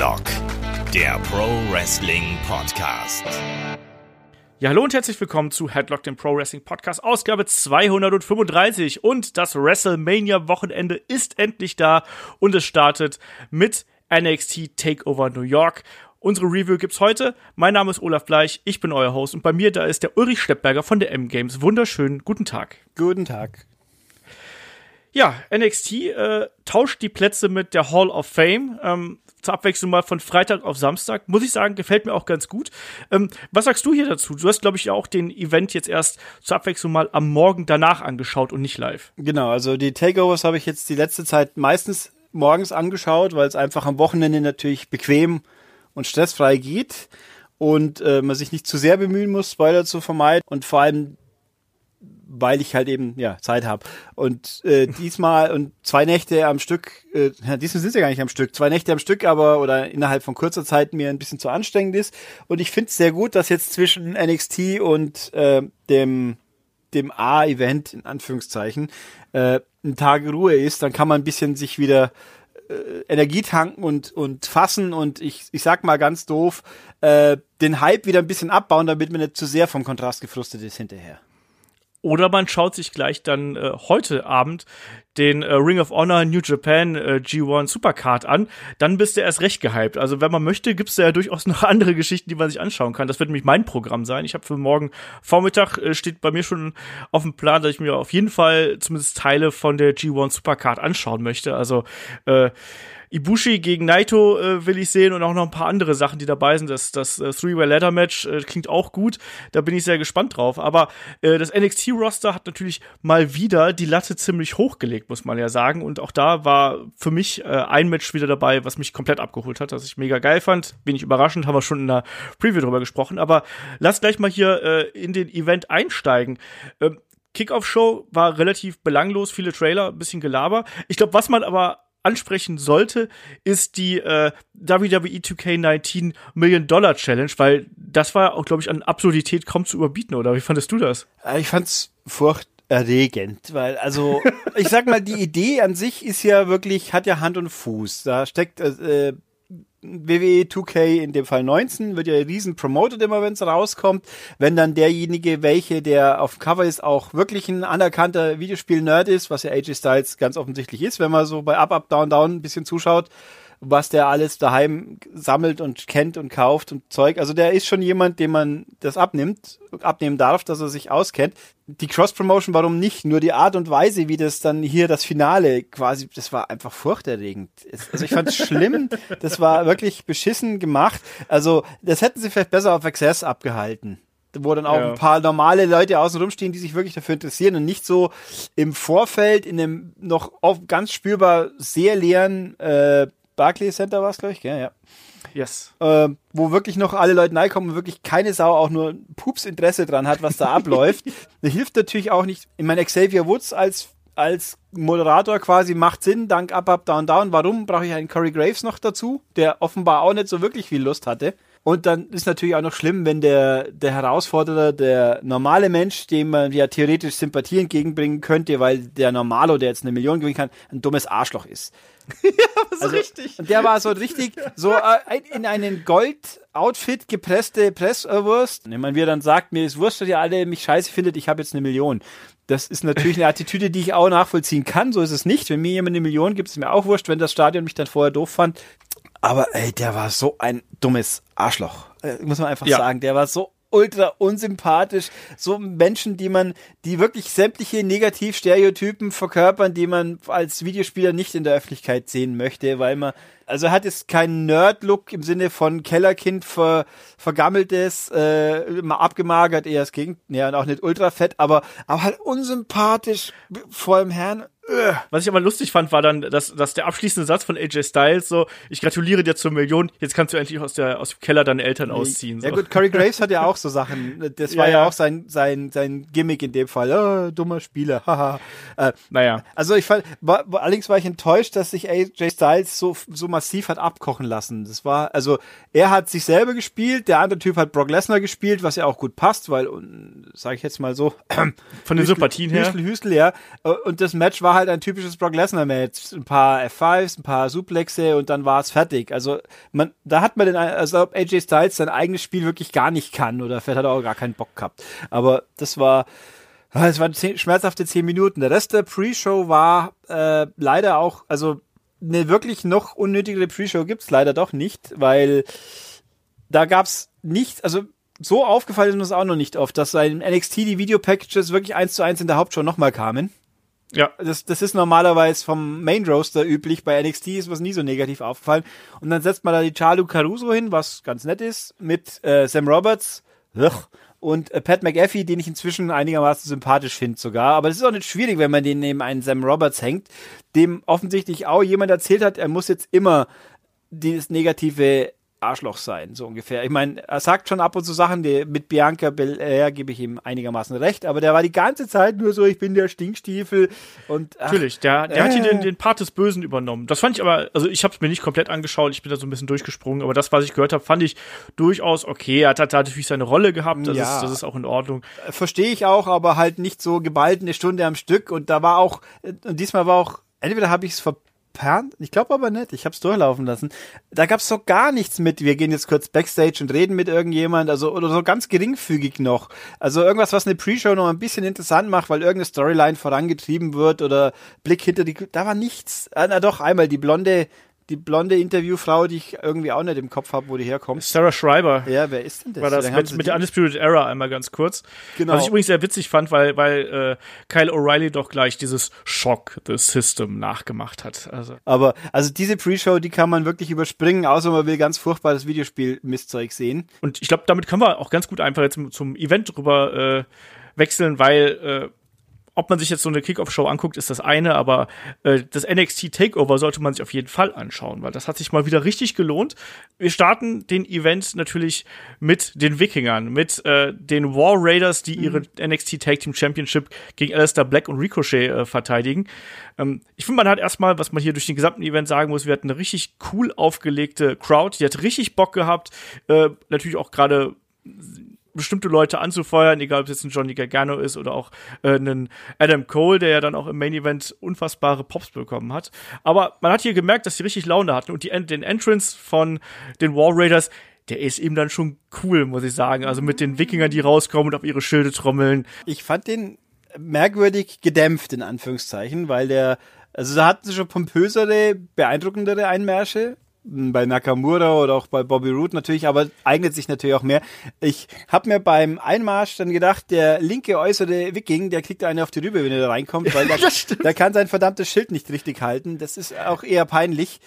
Headlock, der Pro Wrestling Podcast. Ja, hallo und herzlich willkommen zu Headlock, dem Pro Wrestling Podcast, Ausgabe 235. Und das WrestleMania-Wochenende ist endlich da und es startet mit NXT Takeover New York. Unsere Review gibt's heute. Mein Name ist Olaf Bleich, ich bin euer Host und bei mir da ist der Ulrich Steppberger von der M-Games. Wunderschönen guten Tag. Guten Tag. Ja, NXT äh, tauscht die Plätze mit der Hall of Fame. Ähm, zur Abwechslung mal von Freitag auf Samstag. Muss ich sagen, gefällt mir auch ganz gut. Ähm, was sagst du hier dazu? Du hast, glaube ich, auch den Event jetzt erst zur Abwechslung mal am Morgen danach angeschaut und nicht live. Genau, also die Takeovers habe ich jetzt die letzte Zeit meistens morgens angeschaut, weil es einfach am Wochenende natürlich bequem und stressfrei geht und äh, man sich nicht zu sehr bemühen muss, Spoiler zu vermeiden und vor allem weil ich halt eben ja Zeit habe. Und äh, diesmal und zwei Nächte am Stück, äh, diesmal sind sie ja gar nicht am Stück, zwei Nächte am Stück, aber oder innerhalb von kurzer Zeit mir ein bisschen zu anstrengend ist. Und ich finde es sehr gut, dass jetzt zwischen NXT und äh, dem dem A-Event in Anführungszeichen äh, ein Tag Ruhe ist, dann kann man ein bisschen sich wieder äh, Energie tanken und, und fassen und ich, ich sag mal ganz doof, äh, den Hype wieder ein bisschen abbauen, damit man nicht zu sehr vom Kontrast gefrustet ist hinterher. Oder man schaut sich gleich dann äh, heute Abend den äh, Ring of Honor New Japan äh, G1 Supercard an, dann bist du erst recht gehypt. Also wenn man möchte, gibt's da ja durchaus noch andere Geschichten, die man sich anschauen kann. Das wird nämlich mein Programm sein. Ich habe für morgen Vormittag äh, steht bei mir schon auf dem Plan, dass ich mir auf jeden Fall zumindest Teile von der G1 Supercard anschauen möchte. Also äh, Ibushi gegen Naito äh, will ich sehen und auch noch ein paar andere Sachen, die dabei sind. Das, das äh, Three-Way-Ladder-Match äh, klingt auch gut. Da bin ich sehr gespannt drauf. Aber äh, das NXT-Roster hat natürlich mal wieder die Latte ziemlich hochgelegt, muss man ja sagen. Und auch da war für mich äh, ein Match wieder dabei, was mich komplett abgeholt hat, das ich mega geil fand. Wenig überraschend, haben wir schon in der Preview drüber gesprochen. Aber lass gleich mal hier äh, in den Event einsteigen. Ähm, Kickoff-Show war relativ belanglos, viele Trailer, ein bisschen Gelaber. Ich glaube, was man aber ansprechen sollte, ist die äh, WWE 2K19 Million Dollar Challenge, weil das war auch, glaube ich, an Absurdität kaum zu überbieten, oder? Wie fandest du das? Ich fand's furchterregend, weil, also, ich sag mal, die Idee an sich ist ja wirklich, hat ja Hand und Fuß. Da steckt äh, WWE 2K in dem Fall 19 wird ja riesen promoted immer, wenn es rauskommt. Wenn dann derjenige, welche der auf Cover ist, auch wirklich ein anerkannter Videospiel-Nerd ist, was ja AJ Styles ganz offensichtlich ist, wenn man so bei Up, Up, Down, Down ein bisschen zuschaut, was der alles daheim sammelt und kennt und kauft und Zeug. Also der ist schon jemand, dem man das abnimmt, abnehmen darf, dass er sich auskennt. Die Cross-Promotion, warum nicht? Nur die Art und Weise, wie das dann hier das Finale quasi, das war einfach furchterregend. Also ich fand es schlimm. Das war wirklich beschissen gemacht. Also das hätten sie vielleicht besser auf Access abgehalten wo dann auch ja. ein paar normale Leute außen rumstehen, die sich wirklich dafür interessieren und nicht so im Vorfeld in einem noch ganz spürbar sehr leeren äh, Barclays Center war es, glaube ich, gell? ja. Yes. Äh, wo wirklich noch alle Leute reinkommen und wirklich keine Sau auch nur Pups Interesse dran hat, was da abläuft. Das hilft natürlich auch nicht. Ich meine, Xavier Woods als, als Moderator quasi macht Sinn, dank Up, Up, Down, Down. Warum brauche ich einen Corey Graves noch dazu, der offenbar auch nicht so wirklich viel Lust hatte? Und dann ist natürlich auch noch schlimm, wenn der, der Herausforderer, der normale Mensch, dem man ja theoretisch Sympathie entgegenbringen könnte, weil der Normalo, der jetzt eine Million gewinnen kann, ein dummes Arschloch ist. ja, so also, richtig. Und der war so richtig, so äh, in einen Gold-Outfit gepresste Presswurst. Wenn man mir dann sagt, mir ist Wurst, dass ihr alle mich scheiße findet, ich habe jetzt eine Million. Das ist natürlich eine Attitüde, die ich auch nachvollziehen kann. So ist es nicht. Wenn mir jemand eine Million gibt, ist mir auch wurscht. Wenn das Stadion mich dann vorher doof fand, aber ey, der war so ein dummes Arschloch. Äh, muss man einfach ja. sagen. Der war so ultra unsympathisch. So Menschen, die man, die wirklich sämtliche Negativstereotypen verkörpern, die man als Videospieler nicht in der Öffentlichkeit sehen möchte, weil man, also hat jetzt keinen Nerd-Look im Sinne von Kellerkind ver, vergammeltes, äh, mal abgemagert, eher das Gegenteil, ja, und auch nicht ultra fett, aber, aber halt unsympathisch vor dem Herrn was ich aber lustig fand, war dann, dass, dass der abschließende Satz von AJ Styles so, ich gratuliere dir zur Million, jetzt kannst du endlich aus, der, aus dem Keller deine Eltern ausziehen. So. Ja gut, Corey Graves hat ja auch so Sachen, das war ja, ja, auch sein, sein, sein Gimmick in dem Fall, oh, dummer Spieler, haha. äh, naja. Also ich fand, war, allerdings war ich enttäuscht, dass sich AJ Styles so, so massiv hat abkochen lassen. Das war, also er hat sich selber gespielt, der andere Typ hat Brock Lesnar gespielt, was ja auch gut passt, weil, sage ich jetzt mal so, von den Sympathien her. Hüstel, Hüstel, ja. Und das Match war halt halt ein typisches Brock Lesnar-Match. Ein paar F5s, ein paar Suplexe und dann war es fertig. Also man, da hat man den, also ob AJ Styles sein eigenes Spiel wirklich gar nicht kann oder vielleicht hat er auch gar keinen Bock gehabt. Aber das war, ah, es waren zehn, schmerzhafte zehn Minuten. Der Rest der Pre-Show war äh, leider auch, also eine wirklich noch unnötigere Pre-Show gibt's leider doch nicht, weil da gab's nicht, also so aufgefallen ist uns auch noch nicht oft, dass in NXT die Video-Packages wirklich eins zu eins in der Hauptshow nochmal kamen. Ja. Das, das ist normalerweise vom Main Roaster üblich. Bei NXT ist was nie so negativ aufgefallen. Und dann setzt man da die Charlo Caruso hin, was ganz nett ist, mit äh, Sam Roberts und äh, Pat McAfee, den ich inzwischen einigermaßen sympathisch finde sogar. Aber es ist auch nicht schwierig, wenn man den neben einen Sam Roberts hängt, dem offensichtlich auch jemand erzählt hat, er muss jetzt immer dieses negative Arschloch sein, so ungefähr. Ich meine, er sagt schon ab und zu Sachen, die mit Bianca Belair gebe ich ihm einigermaßen recht, aber der war die ganze Zeit nur so, ich bin der Stinkstiefel und ach, Natürlich, der, der äh. hat hier den, den Part des Bösen übernommen. Das fand ich aber, also ich habe es mir nicht komplett angeschaut, ich bin da so ein bisschen durchgesprungen, aber das, was ich gehört habe, fand ich durchaus okay. Er hat, hat natürlich seine Rolle gehabt, das, ja. ist, das ist auch in Ordnung. Verstehe ich auch, aber halt nicht so geballt eine Stunde am Stück und da war auch, und diesmal war auch, entweder habe ich es ver Pern? Ich glaube aber nicht. Ich habe es durchlaufen lassen. Da gab es so gar nichts mit. Wir gehen jetzt kurz backstage und reden mit irgendjemand. Also oder so ganz geringfügig noch. Also irgendwas, was eine Pre-Show noch ein bisschen interessant macht, weil irgendeine Storyline vorangetrieben wird oder Blick hinter die. Da war nichts. Ah, na doch einmal die blonde die blonde Interviewfrau, die ich irgendwie auch nicht im Kopf habe, wo die herkommt. Sarah Schreiber. Ja, wer ist denn das? War das mit, mit der Undisputed Era einmal ganz kurz. Genau. Was ich übrigens sehr witzig fand, weil, weil äh, Kyle O'Reilly doch gleich dieses Shock the System nachgemacht hat. Also. Aber also diese Pre-Show, die kann man wirklich überspringen, außer man will ganz furchtbar das Videospiel-Mistzeug sehen. Und ich glaube, damit können wir auch ganz gut einfach jetzt zum Event rüber äh, wechseln, weil äh, ob man sich jetzt so eine Kickoff-Show anguckt, ist das eine, aber äh, das NXT Takeover sollte man sich auf jeden Fall anschauen, weil das hat sich mal wieder richtig gelohnt. Wir starten den Event natürlich mit den Wikingern, mit äh, den War Raiders, die mhm. ihre NXT Tag Team Championship gegen Alistair Black und Ricochet äh, verteidigen. Ähm, ich finde, man hat erstmal, was man hier durch den gesamten Event sagen muss, wir hatten eine richtig cool aufgelegte Crowd, die hat richtig Bock gehabt, äh, natürlich auch gerade bestimmte Leute anzufeuern, egal ob es jetzt ein Johnny Gargano ist oder auch äh, einen Adam Cole, der ja dann auch im Main Event unfassbare Pops bekommen hat. Aber man hat hier gemerkt, dass sie richtig Laune hatten und die, den Entrance von den War Raiders, der ist eben dann schon cool, muss ich sagen. Also mit den Wikingern, die rauskommen und auf ihre Schilde trommeln. Ich fand den merkwürdig gedämpft, in Anführungszeichen, weil der, also da hatten sie schon pompösere, beeindruckendere Einmärsche bei Nakamura oder auch bei Bobby Roode natürlich, aber eignet sich natürlich auch mehr. Ich habe mir beim Einmarsch dann gedacht, der linke äußere Wiking, der kriegt eine auf die Rübe, wenn er da reinkommt, weil der, der kann sein verdammtes Schild nicht richtig halten. Das ist auch eher peinlich.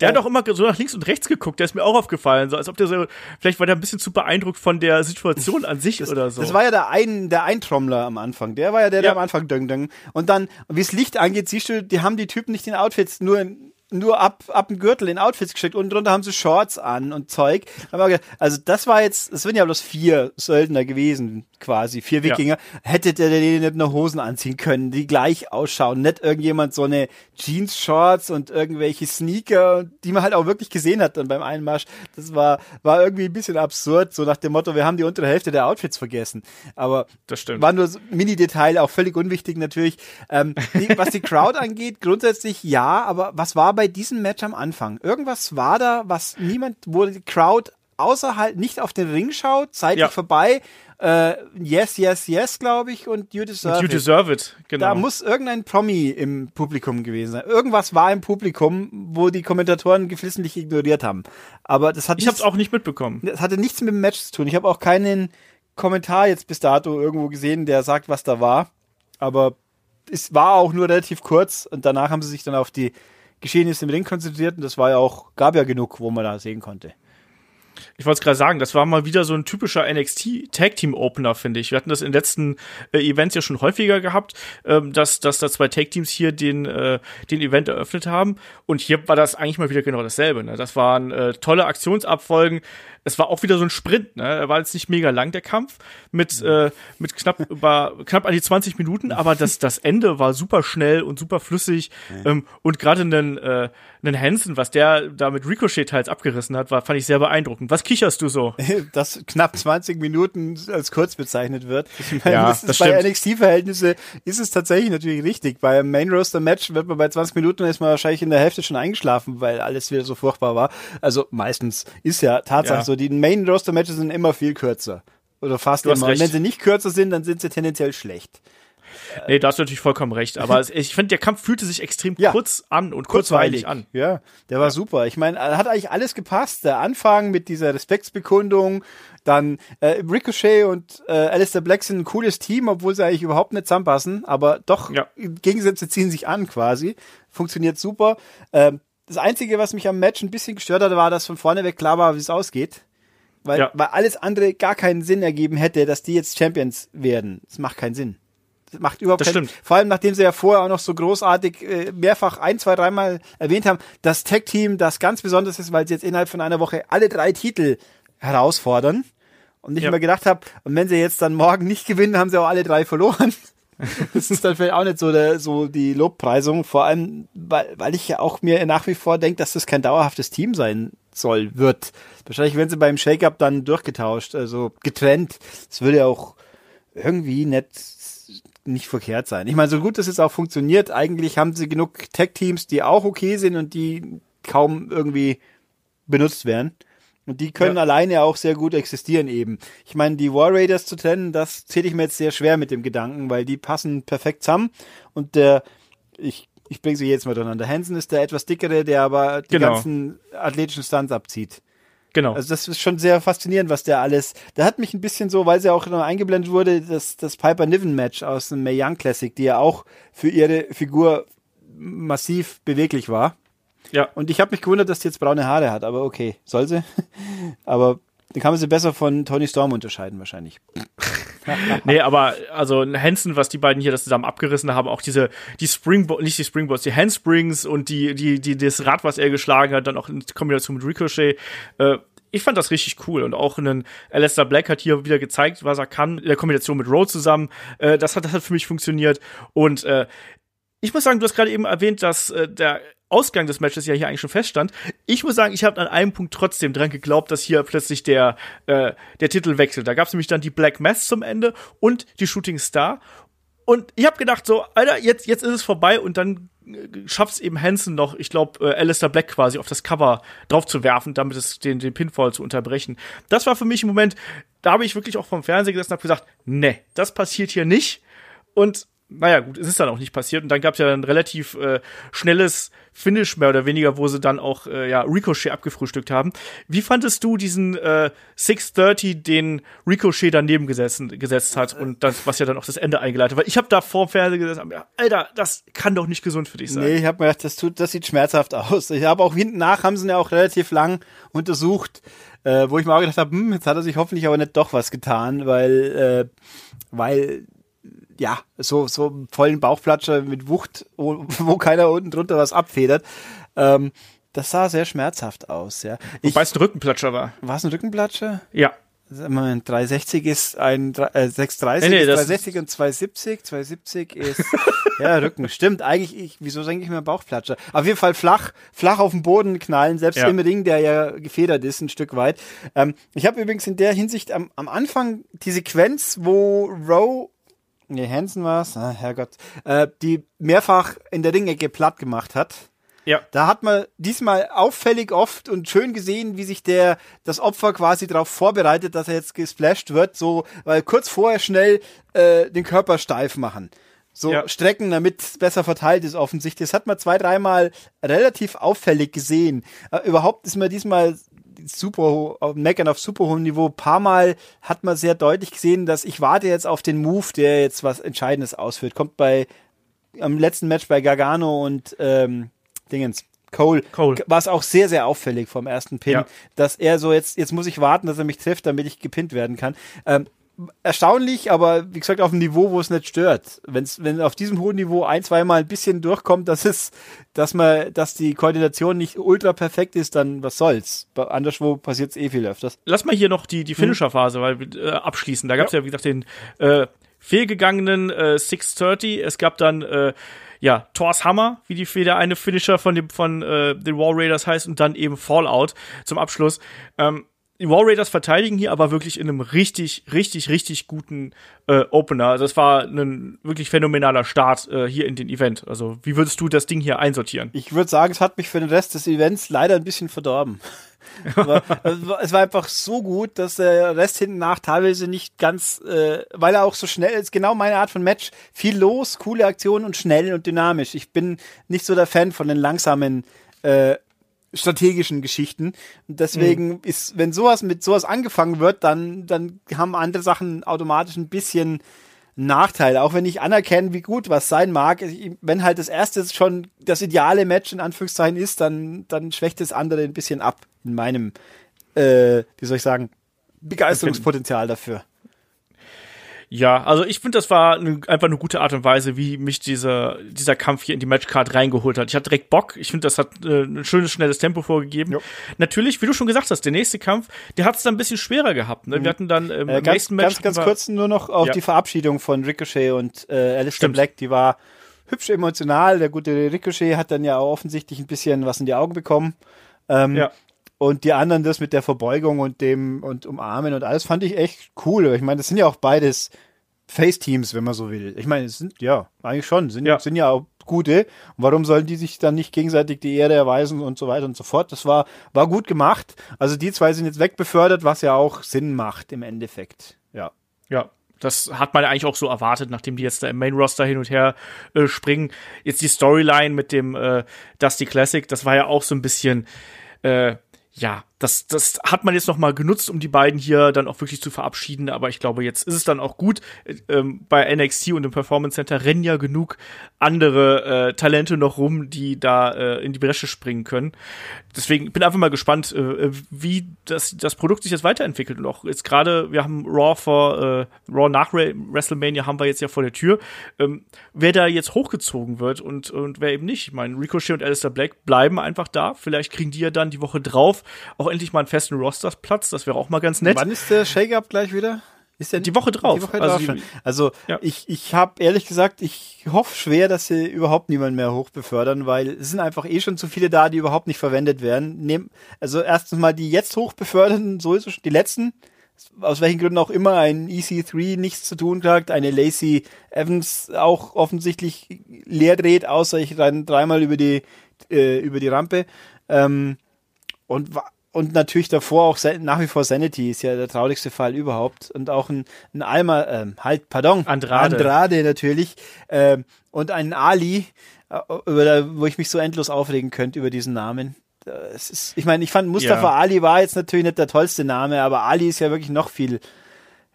Der hat auch immer so nach links und rechts geguckt, der ist mir auch aufgefallen, so als ob der so, vielleicht war der ein bisschen zu beeindruckt von der Situation an sich das, oder so. Das war ja der ein, der Eintrommler am Anfang, der war ja der, der am Anfang döng döng. Und dann, wie es Licht angeht, siehst du, die haben die Typen nicht in Outfits nur in, nur ab, ab dem Gürtel in Outfits geschickt und drunter haben sie Shorts an und Zeug. Also das war jetzt, es sind ja bloß vier Söldner gewesen, quasi, vier Wikinger. Ja. Hätte der denen nicht nur Hosen anziehen können, die gleich ausschauen. Nicht irgendjemand so eine Jeans-Shorts und irgendwelche Sneaker, die man halt auch wirklich gesehen hat dann beim Einmarsch. Das war, war irgendwie ein bisschen absurd, so nach dem Motto, wir haben die untere Hälfte der Outfits vergessen. Aber das stimmt. war nur so Mini-Detail, auch völlig unwichtig natürlich. Ähm, die, was die Crowd angeht, grundsätzlich ja, aber was war bei diesem Match am Anfang? Irgendwas war da, was niemand, wo die Crowd außerhalb nicht auf den Ring schaut, zeitlich ja. vorbei, äh, yes, yes, yes, glaube ich, und You Deserve, you deserve it. Genau. Da muss irgendein Promi im Publikum gewesen sein. Irgendwas war im Publikum, wo die Kommentatoren geflissentlich ignoriert haben. Aber das hat Ich habe es auch nicht mitbekommen. Das hatte nichts mit dem Match zu tun. Ich habe auch keinen Kommentar jetzt bis dato irgendwo gesehen, der sagt, was da war. Aber es war auch nur relativ kurz und danach haben sie sich dann auf die Geschehnisse im Ring konzentriert und das war ja auch, gab ja genug, wo man da sehen konnte ich wollte es gerade sagen, das war mal wieder so ein typischer NXT Tag Team Opener, finde ich. Wir hatten das in letzten äh, Events ja schon häufiger gehabt, ähm, dass, dass da zwei Tag Teams hier den, äh, den Event eröffnet haben. Und hier war das eigentlich mal wieder genau dasselbe. Ne? Das waren äh, tolle Aktionsabfolgen. Es war auch wieder so ein Sprint, ne? Er war jetzt nicht mega lang, der Kampf, mit, äh, mit knapp über, knapp an die 20 Minuten, aber das, das Ende war super schnell und super flüssig. Ähm, und gerade einen, äh, einen Hansen, was der da mit Ricochet teils abgerissen hat, war, fand ich sehr beeindruckend. Was kicherst du so? Dass knapp 20 Minuten als kurz bezeichnet wird. Ich meine, Ja, das ist das bei. NXT-Verhältnisse ist es tatsächlich natürlich richtig. Beim Main Roster Match wird man bei 20 Minuten ist man wahrscheinlich in der Hälfte schon eingeschlafen, weil alles wieder so furchtbar war. Also meistens ist ja Tatsache Ja. so, die Main Roster Matches sind immer viel kürzer. Oder fast immer. Und wenn sie nicht kürzer sind, dann sind sie tendenziell schlecht. Nee, da hast du natürlich vollkommen recht. Aber ich finde, der Kampf fühlte sich extrem Ja. kurz an und kurzweilig an. Ja, der war super. Ich meine, hat eigentlich alles gepasst. Der Anfang mit dieser Respektsbekundung, dann äh, Ricochet und äh, Alistair Black sind ein cooles Team, obwohl sie eigentlich überhaupt nicht zusammenpassen, aber doch Ja. Gegensätze ziehen sich an quasi. Funktioniert super. Ähm, das Einzige, was mich am Match ein bisschen gestört hat, war, dass von vorne weg klar war, wie es ausgeht. Weil, Ja. weil alles andere gar keinen Sinn ergeben hätte, dass die jetzt Champions werden. Das macht keinen Sinn. Das macht überhaupt Das keinen stimmt. Vor allem, nachdem sie ja vorher auch noch so großartig äh, mehrfach ein, zwei, dreimal erwähnt haben, das Tag-Team, das ganz besonders ist, weil sie jetzt innerhalb von einer Woche alle drei Titel herausfordern. Und ich Ja. immer gedacht habe, und wenn sie jetzt dann morgen nicht gewinnen, haben sie auch alle drei verloren. Das ist dann vielleicht auch nicht so, der, so die Lobpreisung, vor allem, weil, weil ich ja auch mir nach wie vor denke, dass das kein dauerhaftes Team sein soll, wird. Wahrscheinlich werden sie beim Shake-Up dann durchgetauscht, also getrennt. Das würde ja auch irgendwie nicht, nicht verkehrt sein. Ich meine, so gut das jetzt auch funktioniert, eigentlich haben sie genug Tech-Teams, die auch okay sind und die kaum irgendwie benutzt werden. Und die können Ja. alleine auch sehr gut existieren eben. Ich meine, die War Raiders zu trennen, das zähle ich mir jetzt sehr schwer mit dem Gedanken, weil die passen perfekt zusammen. Und der, ich, ich bringe sie jetzt mal durcheinander. Hansen ist der etwas dickere, der aber die Genau. ganzen athletischen Stunts abzieht. Genau. Also das ist schon sehr faszinierend, was der alles. Der hat mich ein bisschen so, weil sie auch noch eingeblendet wurde, das, das Piper Niven Match aus dem Mae Young Classic, die ja auch für ihre Figur massiv beweglich war. Ja. Und ich habe mich gewundert, dass die jetzt braune Haare hat, aber okay, soll sie. aber dann kann man sie besser von Tony Storm unterscheiden wahrscheinlich. Nee, aber also Hansen, was die beiden hier das zusammen abgerissen haben, auch diese die Springboard, nicht die Springboards, die Handsprings und die die die das Rad, was er geschlagen hat, dann auch in Kombination mit Ricochet. Äh, ich fand das richtig cool und auch einen Alistair Black hat hier wieder gezeigt, was er kann in der Kombination mit Rhodes zusammen. Äh, das hat das hat für mich funktioniert und äh, ich muss sagen, du hast gerade eben erwähnt, dass äh, der Ausgang des Matches ja hier eigentlich schon feststand. Ich muss sagen, ich habe an einem Punkt trotzdem dran geglaubt, dass hier plötzlich der, äh, der Titel wechselt. Da gab es nämlich dann die Black Mass zum Ende und die Shooting Star. Und ich habe gedacht, so, Alter, jetzt, jetzt ist es vorbei und dann äh, schafft's eben Hansen noch, ich glaube, äh, Alistair Black quasi auf das Cover drauf zu werfen, damit es den, den Pinfall zu unterbrechen. Das war für mich im Moment, da habe ich wirklich auch vom Fernseher gesessen und habe gesagt, nee, das passiert hier nicht. Und naja, gut, es ist dann auch nicht passiert. Und dann gab es ja ein relativ äh, schnelles Finish, mehr oder weniger, wo sie dann auch äh, ja, Ricochet abgefrühstückt haben. Wie fandest du diesen äh, 630, den Ricochet daneben gesessen, gesetzt hat und das, was ja dann auch das Ende eingeleitet? Weil ich habe da vor dem Fernseher gesessen hab mir, Alter, das kann doch nicht gesund für dich sein. Nee, ich habe mir gedacht, das tut, das sieht schmerzhaft aus. Ich habe auch hinten nach, haben sie ihn ja auch relativ lang untersucht, äh, wo ich mir auch gedacht habe, hm, jetzt hat er sich hoffentlich aber nicht doch was getan, weil, äh, weil ja, so, so einen vollen Bauchplatscher mit Wucht, wo, wo keiner unten drunter was abfedert. Ähm, das sah sehr schmerzhaft aus, ja. Ich, Wobei es ein Rückenplatscher war. war es ein Rückenplatscher? Ja. Moment, 360 ist ein, äh, 630 Nee, nee, ist das 360 und 270. 270 ist, ja, Rücken. Stimmt, eigentlich, ich, wieso denke ich mir Bauchplatscher? Auf jeden Fall flach, flach auf den Boden knallen, selbst Ja. im Ring, der ja gefedert ist, ein Stück weit. Ähm, ich habe übrigens in der Hinsicht am, am Anfang die Sequenz, wo Rowe Nee, Hansen war's, ah, Herrgott, äh, die mehrfach in der Ringecke platt gemacht hat. Ja. Da hat man diesmal auffällig oft und schön gesehen, wie sich der, das Opfer quasi darauf vorbereitet, dass er jetzt gesplasht wird, so, weil kurz vorher schnell äh, den Körper steif machen. So Ja. strecken, damit es besser verteilt ist offensichtlich. Das hat man zwei, dreimal relativ auffällig gesehen. Äh, überhaupt ist man diesmal super auf Meckern auf super hohem Niveau. Paar Mal hat man sehr deutlich gesehen, dass ich warte jetzt auf den Move, der jetzt was Entscheidendes ausführt. Kommt bei am letzten Match bei Gargano und ähm, Dingens. Cole, Cole. war es auch sehr, sehr auffällig vom ersten Pin, Ja. dass er so jetzt, jetzt muss ich warten, dass er mich trifft, damit ich gepinnt werden kann. Ähm, erstaunlich, aber wie gesagt, auf einem Niveau, wo es nicht stört. Wenn's, wenn auf diesem hohen Niveau ein, zweimal ein bisschen durchkommt, dass es, dass man, dass die Koordination nicht ultra perfekt ist, dann was soll's. Anderswo passiert es eh viel öfters. Lass mal hier noch die, die Finisher-Phase weil, äh, abschließen. Da gab es ja. ja, wie gesagt, den äh, fehlgegangenen äh, 630. Es gab dann äh, ja, Thors Hammer, wie die der eine Finisher von dem von äh, den War Raiders heißt und dann eben Fallout zum Abschluss. Ähm, die War Raiders verteidigen hier aber wirklich in einem richtig, richtig, richtig guten äh, Opener. Also das war ein wirklich phänomenaler Start äh, hier in den Event. Also wie würdest du das Ding hier einsortieren? Ich würde sagen, es hat mich für den Rest des Events leider ein bisschen verdorben. Aber es war einfach so gut, dass der Rest hinten nach teilweise nicht ganz, äh, weil er auch so schnell ist, genau meine Art von Match. Viel los, coole Aktionen und schnell und dynamisch. Ich bin nicht so der Fan von den langsamen äh, strategischen Geschichten. Und deswegen mhm. ist, wenn sowas mit sowas angefangen wird, dann, dann haben andere Sachen automatisch ein bisschen Nachteil. Auch wenn ich anerkenne, wie gut was sein mag. Wenn halt das erste schon das ideale Match in Anführungszeichen ist, dann, dann schwächt das andere ein bisschen ab in meinem, äh, wie soll ich sagen, Begeisterungspotenzial dafür. Ja, also ich finde, das war ne, einfach eine gute Art und Weise, wie mich dieser, dieser Kampf hier in die Matchcard reingeholt hat. Ich hatte direkt Bock. Ich finde, das hat äh, ein schönes, schnelles Tempo vorgegeben. Jo. Natürlich, wie du schon gesagt hast, der nächste Kampf, der hat es dann ein bisschen schwerer gehabt. Ne? Wir mhm. hatten dann ähm, äh, ganz, nächsten Match. Ganz, ganz kurz nur noch auf ja. die Verabschiedung von Ricochet und äh, Alistair Stimmt. Black. Die war hübsch emotional. Der gute Ricochet hat dann ja auch offensichtlich ein bisschen was in die Augen bekommen. Ähm, ja. Und die anderen das mit der Verbeugung und dem und umarmen und alles fand ich echt cool. Ich meine, das sind ja auch beides Face-Teams, wenn man so will. Ich meine, es sind ja eigentlich schon, sind ja, sind ja auch gute. Und warum sollen die sich dann nicht gegenseitig die Ehre erweisen und so weiter und so fort? Das war, war gut gemacht. Also die zwei sind jetzt wegbefördert, was ja auch Sinn macht im Endeffekt. Ja. Ja, das hat man eigentlich auch so erwartet, nachdem die jetzt da im Main Roster hin und her äh, springen. Jetzt die Storyline mit dem äh, Dusty Classic, das war ja auch so ein bisschen äh, ja, das, das hat man jetzt noch mal genutzt, um die beiden hier dann auch wirklich zu verabschieden. Aber ich glaube, jetzt ist es dann auch gut. Ähm, bei NXT und im Performance Center rennen ja genug andere äh, Talente noch rum, die da äh, in die Bresche springen können. Deswegen bin einfach mal gespannt, äh, wie das, das Produkt sich jetzt weiterentwickelt. Und auch jetzt gerade, wir haben Raw vor äh, Raw nach WrestleMania haben wir jetzt ja vor der Tür. Ähm, wer da jetzt hochgezogen wird und, und wer eben nicht. Ich meine, Ricochet und Alistair Black bleiben einfach da. Vielleicht kriegen die ja dann die Woche drauf endlich mal einen festen Rosterplatz. Das wäre auch mal ganz nett. Wann ist der Shake-Up gleich wieder? Ist der die Woche drauf. Die Woche also, drauf also ja. ich, ich habe ehrlich gesagt, ich hoffe schwer, dass sie überhaupt niemanden mehr hochbefördern, weil es sind einfach eh schon zu viele da, die überhaupt nicht verwendet werden. Nehm, also erstens mal die jetzt hochbeförderten, so ist es, die letzten, aus welchen Gründen auch immer, ein EC3 nichts zu tun hat, eine Lacey Evans auch offensichtlich leer dreht, außer ich rein dreimal über die, äh, über die Rampe. Ähm, und und natürlich davor auch nach wie vor Sanity ist ja der traurigste Fall überhaupt und auch ein, ein Alma, äh, halt, pardon, Andrade, Andrade natürlich äh, und ein Ali, äh, über wo ich mich so endlos aufregen könnte über diesen Namen. Ist, ich meine, ich fand Mustafa ja. Ali war jetzt natürlich nicht der tollste Name, aber Ali ist ja wirklich noch viel,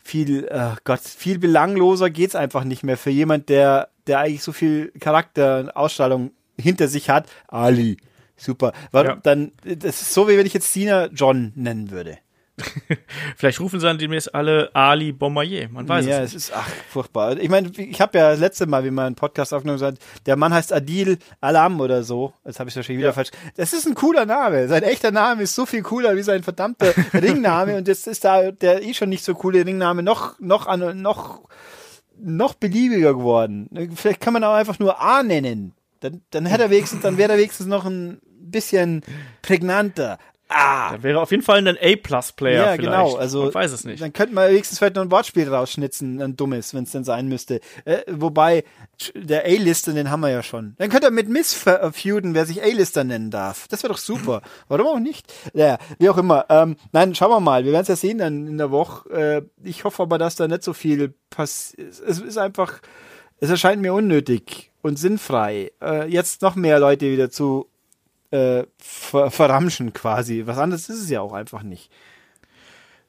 viel, oh Gott, viel belangloser geht's einfach nicht mehr für jemand, der, der eigentlich so viel Charakter und Ausstrahlung hinter sich hat. Ali. Super. War, ja. Dann, das ist so, wie wenn ich jetzt Cena John nennen würde. Vielleicht rufen sie dann demnächst alle Ali Bombardier. Man weiß ja, es nicht. Ja, es ist ach furchtbar. Ich meine, ich habe ja das letzte Mal, wie man einen Podcast aufgenommen hat, der Mann heißt Adil Alam oder so. Jetzt habe ich wahrscheinlich wieder ja. falsch. Das ist ein cooler Name. Sein echter Name ist so viel cooler wie sein verdammter Ringname und jetzt ist da der eh schon nicht so coole Ringname noch noch an noch noch beliebiger geworden. Vielleicht kann man auch einfach nur A nennen. Dann, dann hätte er wenigstens, dann wäre er wenigstens noch ein bisschen prägnanter. Ah. Da wäre auf jeden Fall ein A-Plus-Player. Ja, vielleicht. genau. Also, ich weiß es nicht. Dann könnte man wenigstens vielleicht noch ein Wortspiel rausschnitzen, ein dummes, wenn es denn sein müsste. Äh, wobei, der A-Lister, den haben wir ja schon. Dann könnte er mit Miss feuden, wer sich A-Lister nennen darf. Das wäre doch super. Warum auch nicht? Ja, wie auch immer. Ähm, nein, schauen wir mal. Wir werden es ja sehen dann in der Woche. Äh, ich hoffe aber, dass da nicht so viel passiert. Es ist einfach, es erscheint mir unnötig und sinnfrei, äh, jetzt noch mehr Leute wieder zu äh, ver verramschen quasi. Was anderes ist es ja auch einfach nicht.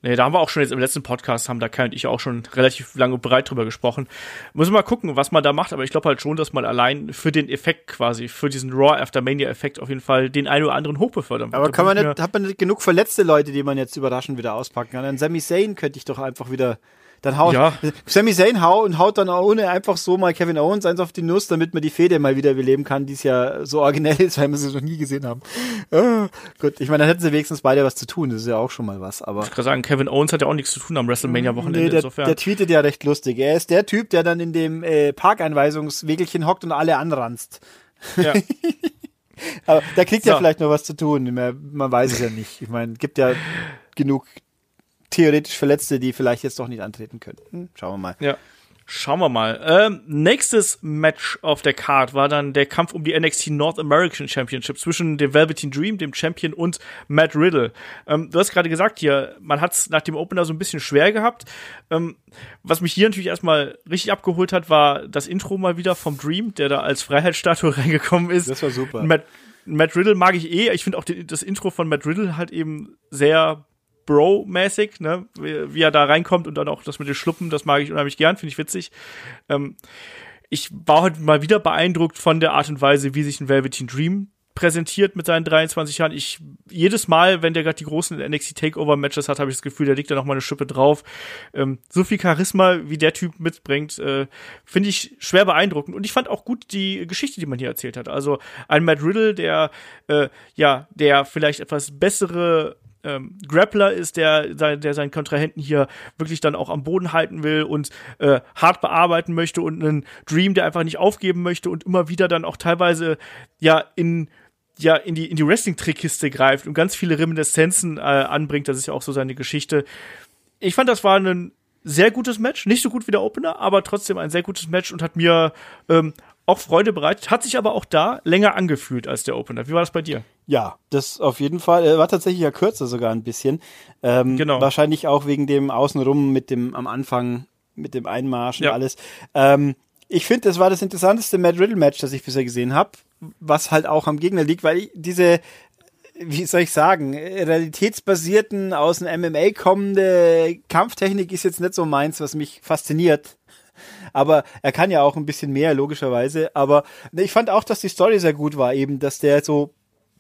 Nee, da haben wir auch schon jetzt im letzten Podcast, haben da Kai und ich auch schon relativ lange und breit drüber gesprochen. Muss mal gucken, was man da macht, aber ich glaube halt schon, dass man allein für den Effekt quasi, für diesen Raw After Mania Effekt auf jeden Fall den einen oder anderen hochbefördern. Aber kann man nicht, hat man nicht genug verletzte Leute, die man jetzt überraschend wieder auspacken kann? Dann Sami Zayn könnte ich doch einfach wieder Dann haut Ja. Sami Zayn hau und haut dann ohne einfach so mal Kevin Owens eins auf die Nuss, damit man die Fehde mal wieder beleben kann, die es ja so originell ist, weil wir sie noch nie gesehen haben. Ah, gut, ich meine, dann hätten sie wenigstens beide was zu tun, das ist ja auch schon mal was, aber Ich kann sagen, Kevin Owens hat ja auch nichts zu tun am WrestleMania-Wochenende. Nee, der, insofern. der tweetet ja recht lustig. Er ist der Typ, der dann in dem äh, Parkeinweisungswegelchen hockt und alle anranzt. ja. Aber da kriegt So. vielleicht noch was zu tun. Man, man weiß es ja nicht. Ich meine, gibt ja genug theoretisch Verletzte, die vielleicht jetzt doch nicht antreten können. Hm, schauen wir mal. Ja. Schauen wir mal. Ähm, nächstes Match auf der Card war dann der Kampf um die NXT North American Championship zwischen dem Velveteen Dream, dem Champion, und Matt Riddle. Ähm, du hast gerade gesagt hier, man hat es nach dem Opener so ein bisschen schwer gehabt. Ähm, was mich hier natürlich erstmal richtig abgeholt hat, war das Intro mal wieder vom Dream, der da als Freiheitsstatue reingekommen ist. Das war super. Matt, Matt Riddle mag ich eh. Ich finde auch die, das Intro von Matt Riddle halt eben sehr Bro-mäßig, ne? Wie, wie er da reinkommt und dann auch das mit den Schluppen, das mag ich unheimlich gern, finde ich witzig. Ähm, ich war heute mal wieder beeindruckt von der Art und Weise, wie sich ein Velveteen Dream präsentiert mit seinen 23 Jahren. Ich jedes Mal, wenn der gerade die großen NXT Takeover Matches hat, habe ich das Gefühl, der liegt da noch mal eine Schippe drauf. Ähm, so viel Charisma, wie der Typ mitbringt, äh, finde ich schwer beeindruckend. Und ich fand auch gut die Geschichte, die man hier erzählt hat. Also ein Matt Riddle, der äh, ja, der vielleicht etwas bessere ähm, Grappler ist, der, der, seinen Kontrahenten hier wirklich dann auch am Boden halten will und äh, hart bearbeiten möchte und einen Dream, der einfach nicht aufgeben möchte und immer wieder dann auch teilweise ja in ja in die in die Wrestling Trickkiste greift und ganz viele Reminiszenzen äh, anbringt, das ist ja auch so seine Geschichte. Ich fand, das war ein sehr gutes Match, nicht so gut wie der Opener, aber trotzdem ein sehr gutes Match und hat mir ähm, auch Freude bereitet, hat sich aber auch da länger angefühlt als der Opener. Wie war das bei dir? Ja, das auf jeden Fall. Er war tatsächlich ja kürzer sogar ein bisschen. Ähm, Genau. Wahrscheinlich auch wegen dem Außenrum mit dem am Anfang, mit dem Einmarsch und Ja. alles. Ähm, ich finde, das war das interessanteste Matt Riddle Match, das ich bisher gesehen habe, was halt auch am Gegner liegt, weil diese wie soll ich sagen, realitätsbasierten, aus dem MMA kommende Kampftechnik ist jetzt nicht so meins, was mich fasziniert. Aber er kann ja auch ein bisschen mehr, logischerweise. Aber ne, ich fand auch, dass die Story sehr gut war, eben, dass der so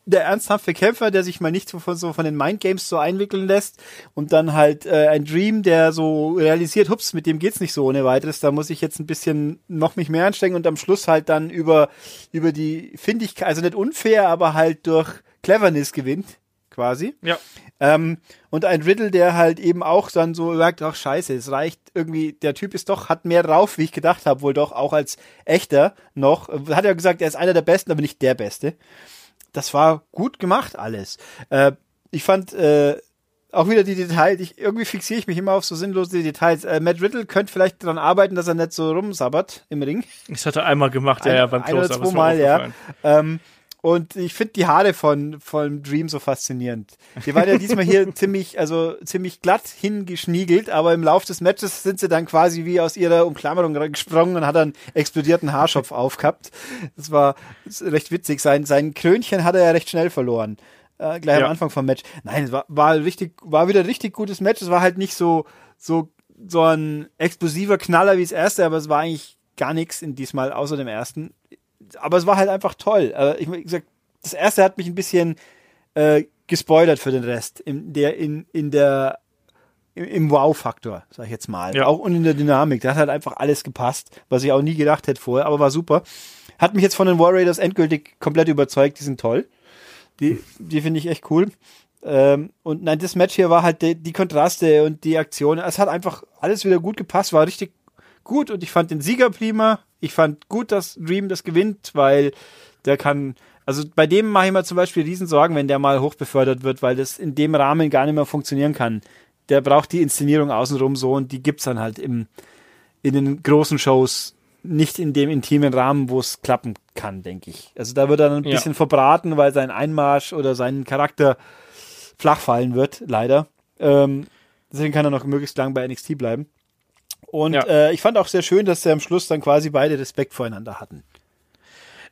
der ernsthafte Kämpfer, der sich mal nicht so von, so von den Mindgames so einwickeln lässt und dann halt äh, ein Dream, der so realisiert, hups, mit dem geht's nicht so ohne weiteres, da muss ich jetzt ein bisschen noch mich mehr anstrengen und am Schluss halt dann über über die Findigkeit, also nicht unfair, aber halt durch Cleverness gewinnt, quasi. Ja. Ähm, und ein Riddle, der halt eben auch dann so sagt, ach scheiße, es reicht irgendwie, der Typ ist doch, hat mehr drauf, wie ich gedacht habe, wohl doch auch als echter noch. Hat ja gesagt, er ist einer der Besten, aber nicht der Beste. Das war gut gemacht alles. Äh, ich fand äh, auch wieder die Details, ich, irgendwie fixiere ich mich immer auf so sinnlose Details. Äh, Matt Riddle könnte vielleicht daran arbeiten, dass er nicht so rumsabbert im Ring. Das hat er einmal gemacht, ja, Ein- ja, beim ein oder zweimal, ja. Ähm, und ich finde die Haare von, von Dream so faszinierend. Die waren ja diesmal hier ziemlich, also ziemlich glatt hingeschniegelt, aber im Lauf des Matches sind sie dann quasi wie aus ihrer Umklammerung gesprungen und hat dann explodierten Haarschopf aufgehabt. Das war recht witzig. Sein, sein Krönchen hat er ja recht schnell verloren. Äh, gleich Ja. am Anfang vom Match. Nein, es war, war richtig, war wieder ein richtig gutes Match. Es war halt nicht so, so, so ein explosiver Knaller wie das erste, aber es war eigentlich gar nichts in diesmal außer dem ersten aber es war halt einfach toll. Äh, ich wie gesagt, das erste hat mich ein bisschen äh, gespoilert für den Rest. In der, in, in der, im, im Wow-Faktor, sag ich jetzt mal. Ja. Auch und in der Dynamik. Da hat halt einfach alles gepasst, was ich auch nie gedacht hätte vorher, aber war super. Hat mich jetzt von den War Raiders endgültig komplett überzeugt. Die sind toll. Die, die finde ich echt cool. Ähm, und nein, das Match hier war halt die, die Kontraste und die Aktionen. Es hat einfach alles wieder gut gepasst, war richtig gut und ich fand den Sieger prima. Ich fand gut, dass Dream das gewinnt, weil der kann, also bei dem mache ich mir zum Beispiel Riesensorgen, wenn der mal hochbefördert wird, weil das in dem Rahmen gar nicht mehr funktionieren kann. Der braucht die Inszenierung außenrum so und die gibt's dann halt im, in den großen Shows nicht in dem intimen Rahmen, wo es klappen kann, denke ich. Also da wird er dann ein Ja. bisschen verbraten, weil sein Einmarsch oder sein Charakter flach fallen wird, leider. Ähm, deswegen kann er noch möglichst lang bei NXT bleiben. Und Ja. äh, ich fand auch sehr schön, dass sie am Schluss dann quasi beide Respekt voreinander hatten.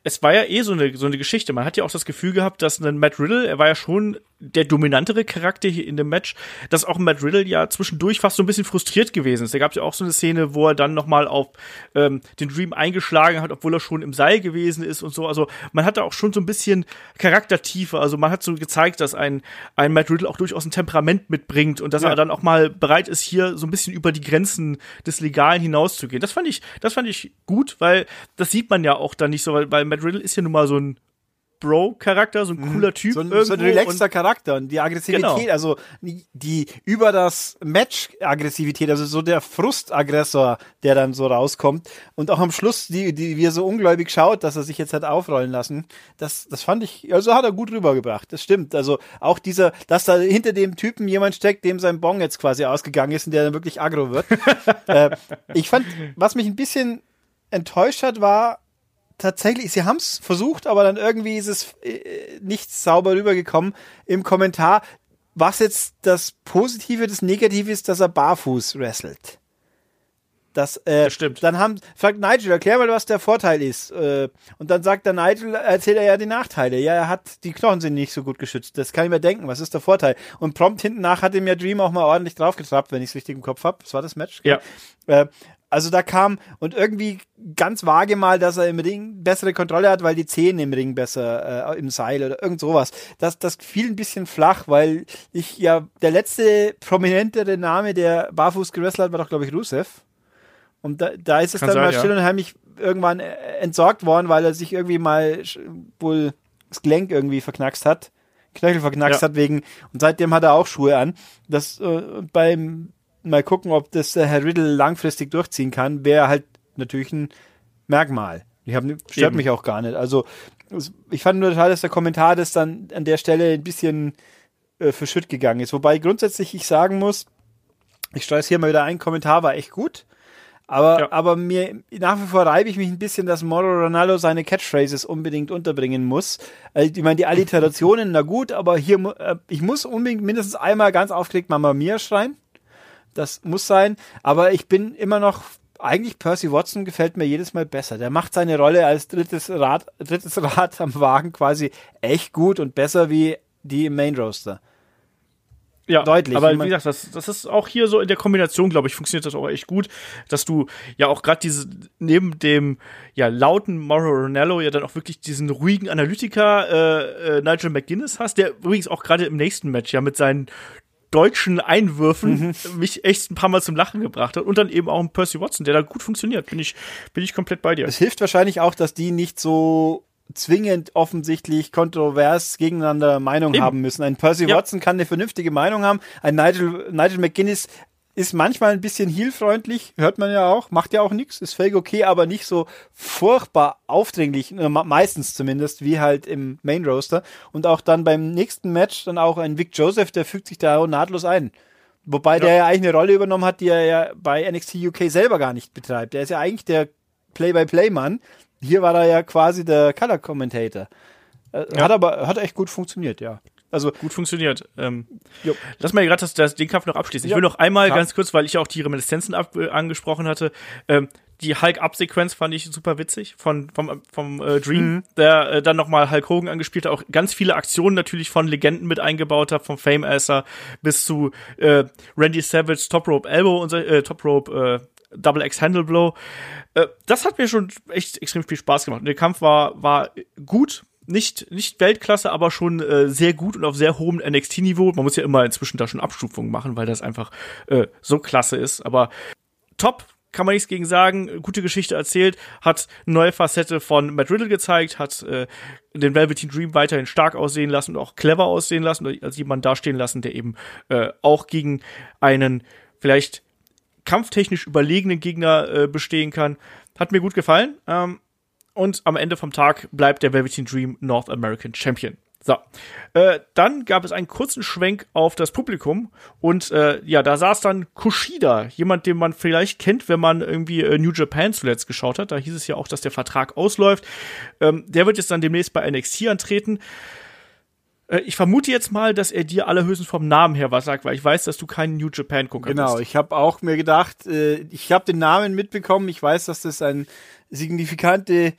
Es war ja eh so eine, so eine Geschichte. Man hat ja auch das Gefühl gehabt, dass ein Matt Riddle, er war ja schon der dominantere Charakter hier in dem Match, dass auch Matt Riddle ja zwischendurch fast so ein bisschen frustriert gewesen ist. Da gab es ja auch so eine Szene, wo er dann nochmal auf ähm, den Dream eingeschlagen hat, obwohl er schon im Seil gewesen ist und so. Also man hatte auch schon so ein bisschen Charaktertiefe. Also man hat so gezeigt, dass ein, ein Matt Riddle auch durchaus ein Temperament mitbringt und dass ja. er dann auch mal bereit ist, hier so ein bisschen über die Grenzen des Legalen hinauszugehen. Das fand ich, das fand ich gut, weil das sieht man ja auch dann nicht so, weil, weil Matt Riddle ist ja nun mal so ein Bro-Charakter, so ein mhm. cooler Typ. So ein, so ein relaxter Charakter und die Aggressivität, genau. also die über das Match-Aggressivität, also so der Frustaggressor, der dann so rauskommt und auch am Schluss, die, die, wie er so ungläubig schaut, dass er sich jetzt hat aufrollen lassen, das, das fand ich, also hat er gut rübergebracht, das stimmt. Also auch dieser, dass da hinter dem Typen jemand steckt, dem sein Bong jetzt quasi ausgegangen ist und der dann wirklich aggro wird. äh, ich fand, was mich ein bisschen enttäuscht hat, war, tatsächlich, sie haben es versucht, aber dann irgendwie ist es äh, nicht sauber rübergekommen im Kommentar, was jetzt das Positive, das Negative ist, dass er barfuß wrestelt. Das, äh, das stimmt. Dann haben, fragt Nigel, erklär mal, was der Vorteil ist. Äh, und dann sagt der Nigel, erzählt er ja die Nachteile. Ja, er hat, die Knochen sind nicht so gut geschützt. Das kann ich mir denken. Was ist der Vorteil? Und prompt hinten nach hat ihm ja Dream auch mal ordentlich draufgetrappt, wenn ich es richtig im Kopf habe. Das war das Match. Ja. Äh, also da kam und irgendwie ganz vage mal, dass er im Ring bessere Kontrolle hat, weil die Zähne im Ring besser äh, im Seil oder irgend sowas. Das, das fiel ein bisschen flach, weil ich ja der letzte prominentere Name, der barfuß gewrestelt hat, war doch glaube ich Rusev. Und da, da ist es Kann dann sein, mal still ja. und heimlich irgendwann äh, entsorgt worden, weil er sich irgendwie mal wohl das Gelenk irgendwie verknackst hat. Knöchel verknackst ja. hat wegen und seitdem hat er auch Schuhe an. Das äh, beim mal gucken, ob das der Herr Riddle langfristig durchziehen kann, wäre halt natürlich ein Merkmal. Ich hab, stört Eben. mich auch gar nicht. Also ich fand nur total, dass der Kommentar das dann an der Stelle ein bisschen äh, verschütt gegangen ist. Wobei grundsätzlich ich sagen muss, ich steuere es hier mal wieder ein, Kommentar war echt gut. Aber, ja. aber mir nach wie vor reibe ich mich ein bisschen, dass Moro Ronaldo seine Catchphrases unbedingt unterbringen muss. Also, ich meine, die Alliterationen, na gut, aber hier, äh, ich muss unbedingt mindestens einmal ganz aufgeregt Mama Mia schreien. Das muss sein. Aber ich bin immer noch eigentlich Percy Watson gefällt mir jedes Mal besser. Der macht seine Rolle als drittes Rad, drittes Rad am Wagen quasi echt gut und besser wie die im Main Roaster. Ja, deutlich. Aber wie gesagt, das, das ist auch hier so in der Kombination, glaube ich, funktioniert das auch echt gut, dass du ja auch gerade diese, neben dem ja lauten Mauro Ronaldo ja dann auch wirklich diesen ruhigen Analytiker äh, äh, Nigel McGuinness hast, der übrigens auch gerade im nächsten Match ja mit seinen deutschen Einwürfen mhm. mich echt ein paar Mal zum Lachen gebracht hat. Und dann eben auch ein Percy Watson, der da gut funktioniert. Bin ich, bin ich komplett bei dir. Es hilft wahrscheinlich auch, dass die nicht so zwingend offensichtlich kontrovers gegeneinander Meinung Eben. haben müssen. Ein Percy ja. Watson kann eine vernünftige Meinung haben. Ein Nigel, Nigel McGuinness ist manchmal ein bisschen heelfreundlich, hört man ja auch, macht ja auch nichts, ist völlig okay, aber nicht so furchtbar aufdringlich, äh, meistens zumindest, wie halt im Main Roaster. Und auch dann beim nächsten Match dann auch ein Vic Joseph, der fügt sich da nahtlos ein. Wobei ja. der ja eigentlich eine Rolle übernommen hat, die er ja bei NXT UK selber gar nicht betreibt. Der ist ja eigentlich der Play-by-Play-Mann. Hier war er ja quasi der Color-Commentator. Äh, ja. Hat aber, hat echt gut funktioniert, ja. Also gut funktioniert. Ähm, lass mal gerade das, das, den Kampf noch abschließen. Ich will noch einmal Klar. ganz kurz, weil ich auch die Reminiszenzen ab, äh, angesprochen hatte. Ähm, die Hulk-Up-Sequenz fand ich super witzig von, vom, vom äh, Dream, mhm. der äh, dann nochmal Hulk Hogan angespielt hat, auch ganz viele Aktionen natürlich von Legenden mit eingebaut hat, vom Fame Asser bis zu äh, Randy Savage Top Rope Elbow und äh, Top Rope äh, Double X Handle Blow. Äh, das hat mir schon echt extrem viel Spaß gemacht. Und der Kampf war, war gut, nicht, nicht Weltklasse, aber schon äh, sehr gut und auf sehr hohem NXT-Niveau. Man muss ja immer inzwischen da schon Abstufungen machen, weil das einfach äh, so klasse ist. Aber top, kann man nichts gegen sagen. Gute Geschichte erzählt, hat neue Facette von Matt Riddle gezeigt, hat äh, den Velveteen Dream weiterhin stark aussehen lassen und auch clever aussehen lassen, als jemand dastehen lassen, der eben äh, auch gegen einen vielleicht kampftechnisch überlegenen Gegner äh, bestehen kann. Hat mir gut gefallen. Ähm, und am Ende vom Tag bleibt der Velveteen Dream North American Champion. So, äh, dann gab es einen kurzen Schwenk auf das Publikum und äh, ja, da saß dann Kushida, jemand, den man vielleicht kennt, wenn man irgendwie äh, New Japan zuletzt geschaut hat. Da hieß es ja auch, dass der Vertrag ausläuft. Ähm, der wird jetzt dann demnächst bei NXT antreten. Äh, ich vermute jetzt mal, dass er dir allerhöchstens vom Namen her was sagt, weil ich weiß, dass du keinen New Japan Gucker genau, bist. Genau, ich habe auch mir gedacht, äh, ich habe den Namen mitbekommen. Ich weiß, dass das ein signifikante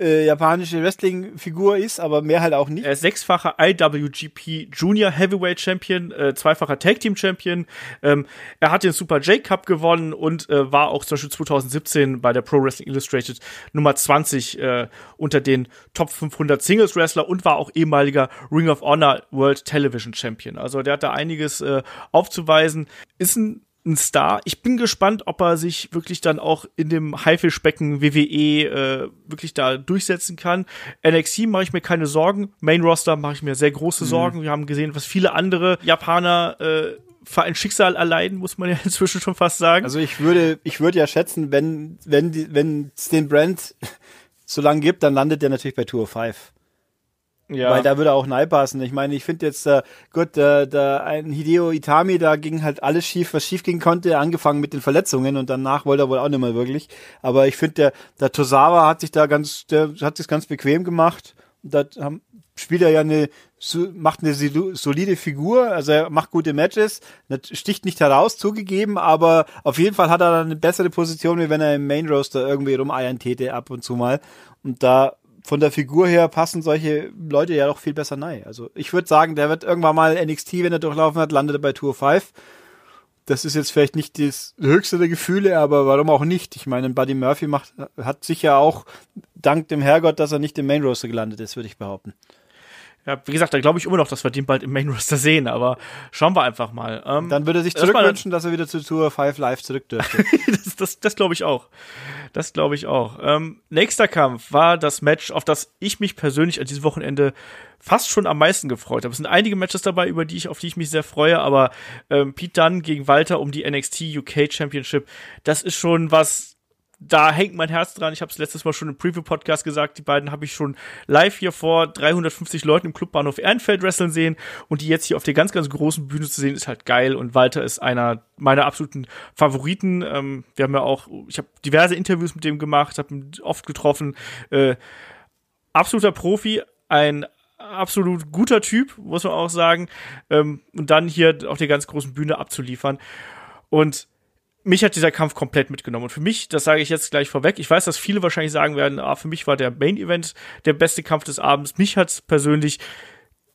äh, japanische Wrestling-Figur ist, aber mehr halt auch nicht. Er ist sechsfacher IWGP Junior Heavyweight Champion, äh, zweifacher Tag Team Champion. Ähm, er hat den Super J Cup gewonnen und äh, war auch zum Beispiel 2017 bei der Pro Wrestling Illustrated Nummer 20 äh, unter den Top 500 Singles Wrestler und war auch ehemaliger Ring of Honor World Television Champion. Also der hat da einiges äh, aufzuweisen. Ist ein ein Star. Ich bin gespannt, ob er sich wirklich dann auch in dem Haifischbecken WWE äh, wirklich da durchsetzen kann. NXT mache ich mir keine Sorgen. Main Roster mache ich mir sehr große mhm. Sorgen. Mhm. Wir haben gesehen, was viele andere Japaner äh, für ein Schicksal erleiden, muss man ja inzwischen schon fast sagen. Also ich würde, ich würde ja schätzen, wenn, wenn, die, wenn es den Brand so lange gibt, dann landet der natürlich bei Tour 5. Ja. Weil da würde auch Nei passen. Ich meine, ich finde jetzt, äh, gut, äh, da ein Hideo Itami, da ging halt alles schief, was schief gehen konnte, angefangen mit den Verletzungen und danach wollte er wohl auch nicht mehr wirklich. Aber ich finde, der, der Tosawa hat sich da ganz, der hat sich ganz bequem gemacht. Da spielt er ja eine, macht eine solide Figur, also er macht gute Matches, sticht nicht heraus, zugegeben, aber auf jeden Fall hat er dann eine bessere Position, wie wenn er im Main Roaster irgendwie rumeiern täte ab und zu mal. Und da von der Figur her passen solche Leute ja doch viel besser nein. Also ich würde sagen, der wird irgendwann mal NXT, wenn er durchlaufen hat, landet er bei Tour 5. Das ist jetzt vielleicht nicht das höchste der Gefühle, aber warum auch nicht? Ich meine, Buddy Murphy macht, hat sicher auch dank dem Herrgott, dass er nicht im Main Roster gelandet ist, würde ich behaupten. Ja, wie gesagt, da glaube ich immer noch, dass wir den bald im Main Roster sehen, aber schauen wir einfach mal. Ähm, Dann würde er sich zurückwünschen, dass er wieder zu Tour 5 Live zurück dürfte. das das, das glaube ich auch. Das glaube ich auch. Ähm, nächster Kampf war das Match, auf das ich mich persönlich an diesem Wochenende fast schon am meisten gefreut habe. Es sind einige Matches dabei, über die ich, auf die ich mich sehr freue, aber ähm, Pete Dunne gegen Walter um die NXT UK Championship, das ist schon was, da hängt mein Herz dran. Ich habe es letztes Mal schon im Preview-Podcast gesagt. Die beiden habe ich schon live hier vor 350 Leuten im Clubbahnhof Ehrenfeld wresteln sehen. Und die jetzt hier auf der ganz, ganz großen Bühne zu sehen, ist halt geil. Und Walter ist einer meiner absoluten Favoriten. Ähm, wir haben ja auch, ich habe diverse Interviews mit dem gemacht, habe ihn oft getroffen. Äh, absoluter Profi, ein absolut guter Typ, muss man auch sagen. Ähm, und dann hier auf der ganz großen Bühne abzuliefern. Und mich hat dieser Kampf komplett mitgenommen. Und für mich, das sage ich jetzt gleich vorweg, ich weiß, dass viele wahrscheinlich sagen werden, ah, für mich war der Main Event der beste Kampf des Abends. Mich hat persönlich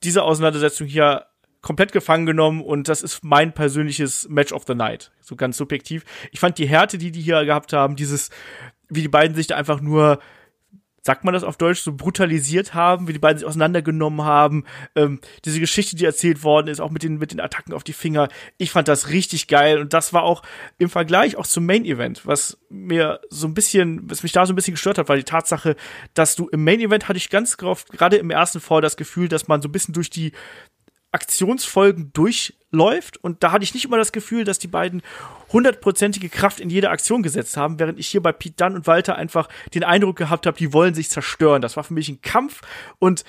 diese Auseinandersetzung hier komplett gefangen genommen und das ist mein persönliches Match of the Night. So ganz subjektiv. Ich fand die Härte, die die hier gehabt haben, dieses, wie die beiden sich da einfach nur sagt man das auf Deutsch, so brutalisiert haben, wie die beiden sich auseinandergenommen haben. Ähm, diese Geschichte, die erzählt worden ist, auch mit den, mit den Attacken auf die Finger. Ich fand das richtig geil und das war auch im Vergleich auch zum Main Event, was mir so ein bisschen, was mich da so ein bisschen gestört hat, war die Tatsache, dass du im Main Event hatte ich ganz oft, gerade im ersten Fall, das Gefühl, dass man so ein bisschen durch die Aktionsfolgen durchläuft und da hatte ich nicht immer das Gefühl, dass die beiden hundertprozentige Kraft in jede Aktion gesetzt haben, während ich hier bei Pete Dunn und Walter einfach den Eindruck gehabt habe, die wollen sich zerstören. Das war für mich ein Kampf und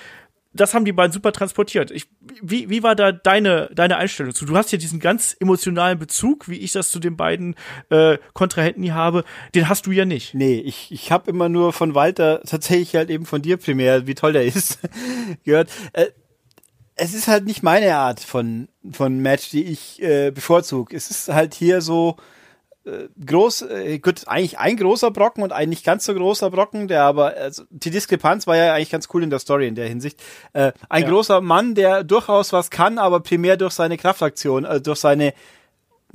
das haben die beiden super transportiert. Ich, wie, wie war da deine, deine Einstellung zu? Du hast ja diesen ganz emotionalen Bezug, wie ich das zu den beiden äh, Kontrahenten hier habe. Den hast du ja nicht. Nee, ich, ich habe immer nur von Walter, tatsächlich halt eben von dir primär, wie toll der ist, gehört. Äh, es ist halt nicht meine Art von, von Match, die ich äh, bevorzuge. Es ist halt hier so äh, groß, äh, gut, eigentlich ein großer Brocken und ein nicht ganz so großer Brocken, der aber, also die Diskrepanz war ja eigentlich ganz cool in der Story in der Hinsicht. Äh, ein ja. großer Mann, der durchaus was kann, aber primär durch seine Kraftaktion, äh, durch seine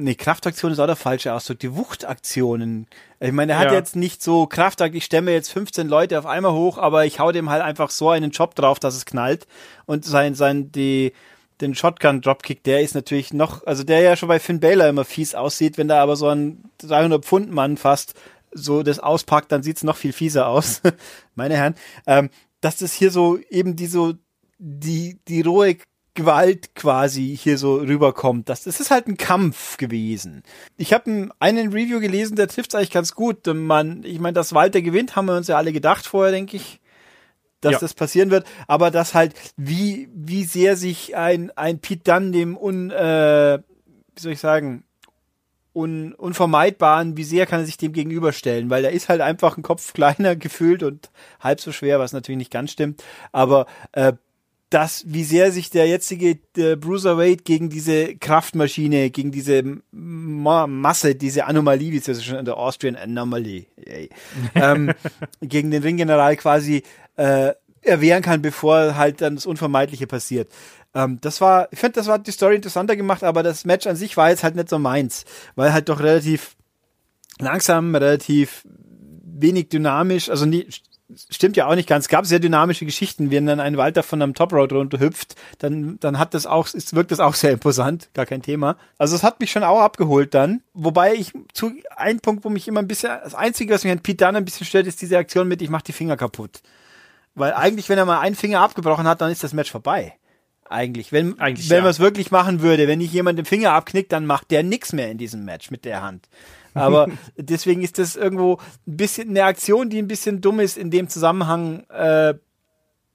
Nee, Kraftaktion ist auch der falsche Ausdruck. Die Wuchtaktionen. Ich meine, er hat ja. jetzt nicht so Kraftakt, ich stemme jetzt 15 Leute auf einmal hoch, aber ich hau dem halt einfach so einen Job drauf, dass es knallt. Und sein, sein, die, den Shotgun-Dropkick, der ist natürlich noch, also der ja schon bei Finn Baylor immer fies aussieht, wenn da aber so ein 300 Pfund Mann fast so das auspackt, dann sieht's noch viel fieser aus. Meine Herren. Ähm, dass das hier so eben die so, die, die rohe Gewalt quasi hier so rüberkommt. Das, das ist halt ein Kampf gewesen. Ich habe einen Review gelesen, der trifft eigentlich ganz gut. Man, ich meine, dass Walter gewinnt, haben wir uns ja alle gedacht vorher, denke ich, dass ja. das passieren wird. Aber dass halt, wie, wie sehr sich ein, ein Pete Dunn dem un, äh, wie soll ich sagen, un, unvermeidbaren, wie sehr kann er sich dem gegenüberstellen, weil er ist halt einfach ein Kopf kleiner gefühlt und halb so schwer, was natürlich nicht ganz stimmt. Aber äh, dass wie sehr sich der jetzige der Bruiserweight gegen diese Kraftmaschine, gegen diese Ma Masse, diese Anomalie, wie es ja schon in der Austrian Anomaly, ähm, gegen den Ringgeneral quasi äh, erwehren kann, bevor halt dann das Unvermeidliche passiert. Ähm, das war, ich finde, das war die Story interessanter gemacht, aber das Match an sich war jetzt halt nicht so meins, weil halt doch relativ langsam, relativ wenig dynamisch, also nie, stimmt ja auch nicht ganz. Es gab sehr dynamische Geschichten. Wenn dann ein Walter von einem Top Road runterhüpft, dann, dann hat das auch, es wirkt das auch sehr imposant. Gar kein Thema. Also es hat mich schon auch abgeholt dann. Wobei ich zu, ein Punkt, wo mich immer ein bisschen, das Einzige, was mich an Pete Dunne ein bisschen stört, ist diese Aktion mit, ich mach die Finger kaputt. Weil eigentlich, wenn er mal einen Finger abgebrochen hat, dann ist das Match vorbei. Eigentlich. Wenn, eigentlich, wenn ja. man es wirklich machen würde, wenn ich jemand den Finger abknickt, dann macht der nichts mehr in diesem Match mit der Hand. Aber deswegen ist das irgendwo ein bisschen eine Aktion, die ein bisschen dumm ist in dem Zusammenhang. Äh,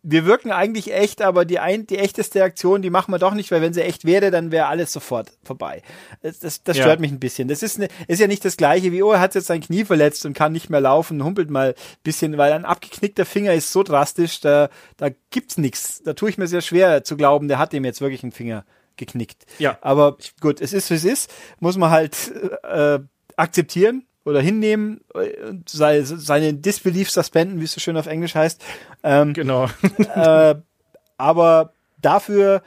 wir wirken eigentlich echt, aber die, ein, die echteste Aktion, die machen wir doch nicht, weil wenn sie echt wäre, dann wäre alles sofort vorbei. Das, das, das stört ja. mich ein bisschen. Das ist, eine, ist ja nicht das gleiche wie, oh, er hat jetzt sein Knie verletzt und kann nicht mehr laufen, humpelt mal ein bisschen, weil ein abgeknickter Finger ist so drastisch, da, da gibt's nichts. Da tue ich mir sehr schwer zu glauben, der hat ihm jetzt wirklich einen Finger geknickt. Ja. Aber gut, es ist, wie es ist. Muss man halt äh, akzeptieren oder hinnehmen, sei, seine Disbelief suspenden, wie es so schön auf Englisch heißt. Ähm, genau. äh, aber dafür,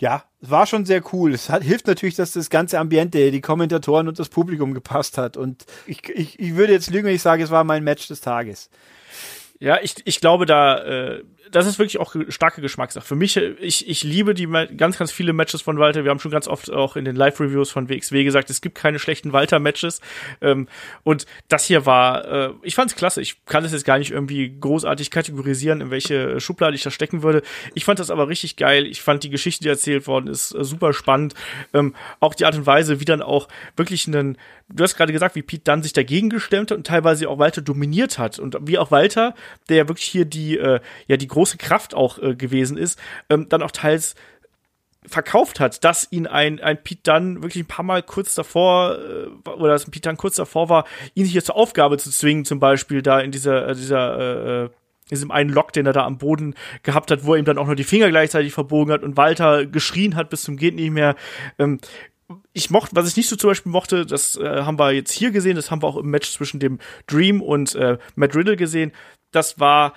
ja, es war schon sehr cool. Es hat, hilft natürlich, dass das ganze Ambiente, die Kommentatoren und das Publikum gepasst hat. Und ich, ich, ich würde jetzt lügen, wenn ich sage, es war mein Match des Tages. Ja, ich, ich glaube, da äh, das ist wirklich auch starke Geschmackssache. Für mich, ich, ich liebe die ganz, ganz viele Matches von Walter. Wir haben schon ganz oft auch in den Live-Reviews von WXW gesagt, es gibt keine schlechten Walter-Matches. Ähm, und das hier war, äh, ich fand es klasse. Ich kann es jetzt gar nicht irgendwie großartig kategorisieren, in welche Schublade ich da stecken würde. Ich fand das aber richtig geil. Ich fand die Geschichte, die erzählt worden ist, äh, super spannend. Ähm, auch die Art und Weise, wie dann auch wirklich einen, du hast gerade gesagt, wie Pete dann sich dagegen gestemmt hat und teilweise auch Walter dominiert hat. Und wie auch Walter, der ja wirklich hier die, äh, ja, die große Kraft auch äh, gewesen ist, ähm, dann auch teils verkauft hat, dass ihn ein, ein Pete Dunn wirklich ein paar Mal kurz davor, äh, oder dass ein Pete Dunn kurz davor war, ihn hier zur Aufgabe zu zwingen, zum Beispiel da in dieser, äh, dieser, äh, äh, diesem einen Lock, den er da am Boden gehabt hat, wo er ihm dann auch noch die Finger gleichzeitig verbogen hat und Walter geschrien hat bis zum geht nicht mehr. Ähm, ich mochte, was ich nicht so zum Beispiel mochte, das äh, haben wir jetzt hier gesehen, das haben wir auch im Match zwischen dem Dream und äh, Matt Riddle gesehen. Das war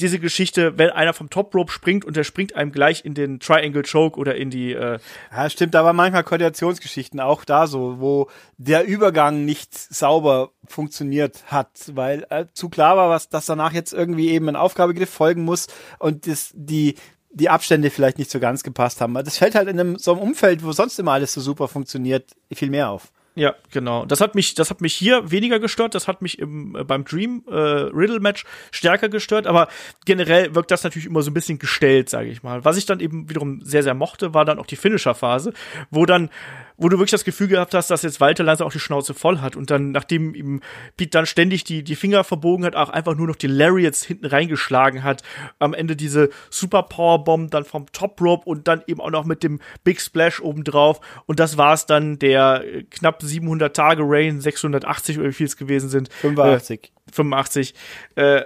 diese Geschichte, wenn einer vom Top Rope springt und der springt einem gleich in den Triangle Choke oder in die. Äh ja, stimmt, aber manchmal Koordinationsgeschichten auch da so, wo der Übergang nicht sauber funktioniert hat, weil äh, zu klar war, was, dass danach jetzt irgendwie eben ein Aufgabegriff folgen muss und das, die die Abstände vielleicht nicht so ganz gepasst haben. Das fällt halt in einem, so einem Umfeld, wo sonst immer alles so super funktioniert, viel mehr auf. Ja, genau. Das hat mich, das hat mich hier weniger gestört. Das hat mich im, äh, beim Dream äh, Riddle Match stärker gestört. Aber generell wirkt das natürlich immer so ein bisschen gestellt, sage ich mal. Was ich dann eben wiederum sehr, sehr mochte, war dann auch die Finisher Phase, wo dann wo du wirklich das Gefühl gehabt hast, dass jetzt Walter langsam auch die Schnauze voll hat und dann, nachdem ihm Pete dann ständig die, die Finger verbogen hat, auch einfach nur noch die Lariats hinten reingeschlagen hat, am Ende diese Super Powerbomb dann vom Top Rope und dann eben auch noch mit dem Big Splash obendrauf und das war's dann der äh, knapp 700 Tage Rain, 680 oder wie viel es gewesen sind. 85. Äh, 85. Äh,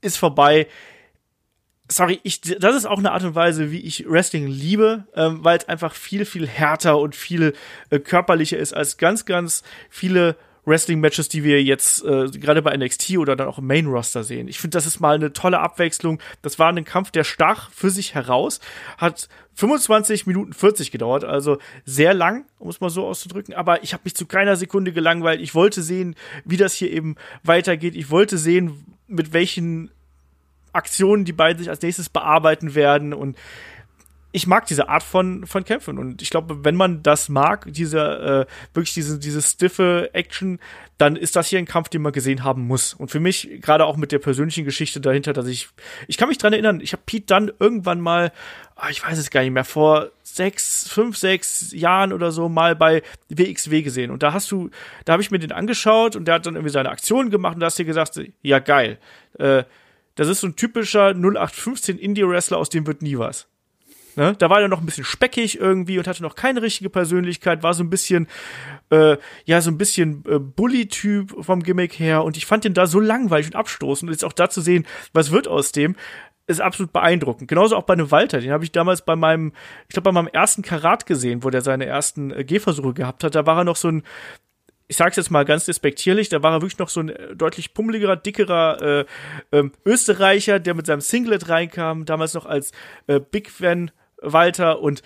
ist vorbei sorry, ich, das ist auch eine Art und Weise, wie ich Wrestling liebe, ähm, weil es einfach viel, viel härter und viel äh, körperlicher ist als ganz, ganz viele Wrestling-Matches, die wir jetzt äh, gerade bei NXT oder dann auch im Main-Roster sehen. Ich finde, das ist mal eine tolle Abwechslung. Das war ein Kampf, der stach für sich heraus, hat 25 Minuten 40 gedauert, also sehr lang, um es mal so auszudrücken. Aber ich habe mich zu keiner Sekunde gelangweilt. Ich wollte sehen, wie das hier eben weitergeht. Ich wollte sehen, mit welchen Aktionen, die beiden sich als nächstes bearbeiten werden und ich mag diese Art von, von Kämpfen und ich glaube, wenn man das mag, diese äh, wirklich diese, diese stiffe Action, dann ist das hier ein Kampf, den man gesehen haben muss. Und für mich, gerade auch mit der persönlichen Geschichte dahinter, dass ich, ich kann mich dran erinnern, ich habe Pete dann irgendwann mal, oh, ich weiß es gar nicht mehr, vor sechs, fünf, sechs Jahren oder so mal bei WXW gesehen. Und da hast du, da habe ich mir den angeschaut und der hat dann irgendwie seine Aktionen gemacht und da hast du dir gesagt, ja geil, äh, das ist so ein typischer 0815 Indie-Wrestler, aus dem wird nie was. Ne? Da war er noch ein bisschen speckig irgendwie und hatte noch keine richtige Persönlichkeit, war so ein bisschen, äh, ja, so ein bisschen äh, Bully-Typ vom Gimmick her und ich fand den da so langweilig und abstoßend und jetzt auch da zu sehen, was wird aus dem, ist absolut beeindruckend. Genauso auch bei einem Walter, den habe ich damals bei meinem, ich glaube bei meinem ersten Karat gesehen, wo der seine ersten äh, Gehversuche gehabt hat. Da war er noch so ein, ich sag's jetzt mal ganz despektierlich, da war er wirklich noch so ein äh, deutlich pummeligerer, dickerer äh, ähm, Österreicher, der mit seinem Singlet reinkam, damals noch als äh, Big Van Walter und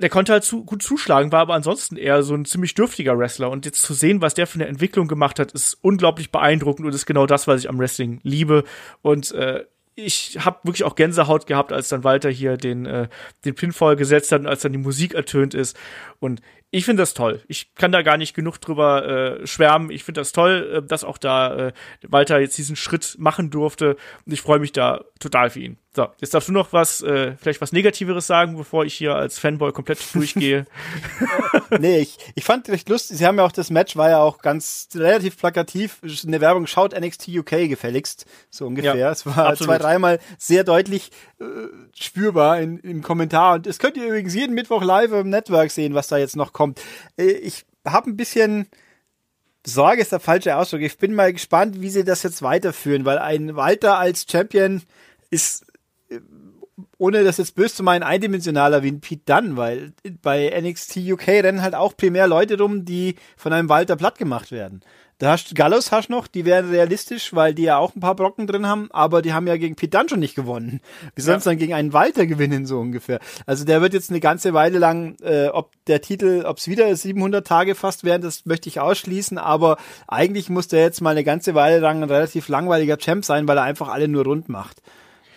der konnte halt zu, gut zuschlagen, war aber ansonsten eher so ein ziemlich dürftiger Wrestler. Und jetzt zu sehen, was der für eine Entwicklung gemacht hat, ist unglaublich beeindruckend und ist genau das, was ich am Wrestling liebe. Und äh, ich habe wirklich auch Gänsehaut gehabt, als dann Walter hier den, äh, den Pinfall gesetzt hat und als dann die Musik ertönt ist. Und ich finde das toll. Ich kann da gar nicht genug drüber äh, schwärmen. Ich finde das toll, äh, dass auch da äh, Walter jetzt diesen Schritt machen durfte. Und ich freue mich da total für ihn. So, jetzt darfst du noch was, äh, vielleicht was Negativeres sagen, bevor ich hier als Fanboy komplett durchgehe. nee, ich, ich fand recht lustig. Sie haben ja auch das Match, war ja auch ganz relativ plakativ. In der Werbung schaut NXT UK gefälligst, so ungefähr. Ja, es war absolut. zwei, dreimal sehr deutlich äh, spürbar in, im Kommentar. Und das könnt ihr übrigens jeden Mittwoch live im Network sehen, was da jetzt noch kommt. Äh, ich habe ein bisschen Sorge ist der falsche Ausdruck. Ich bin mal gespannt, wie sie das jetzt weiterführen, weil ein Walter als Champion ist, äh, ohne das jetzt böse zu meinen, eindimensionaler wie ein Pete Dunn, weil bei NXT UK rennen halt auch primär Leute rum, die von einem Walter platt gemacht werden. Da hast Gallows hast noch, die wären realistisch, weil die ja auch ein paar Brocken drin haben, aber die haben ja gegen Dunne schon nicht gewonnen. Wie sonst ja. dann gegen einen Walter gewinnen, so ungefähr. Also der wird jetzt eine ganze Weile lang, äh, ob der Titel, ob es wieder 700 Tage fast werden, das möchte ich ausschließen, aber eigentlich muss der jetzt mal eine ganze Weile lang ein relativ langweiliger Champ sein, weil er einfach alle nur rund macht.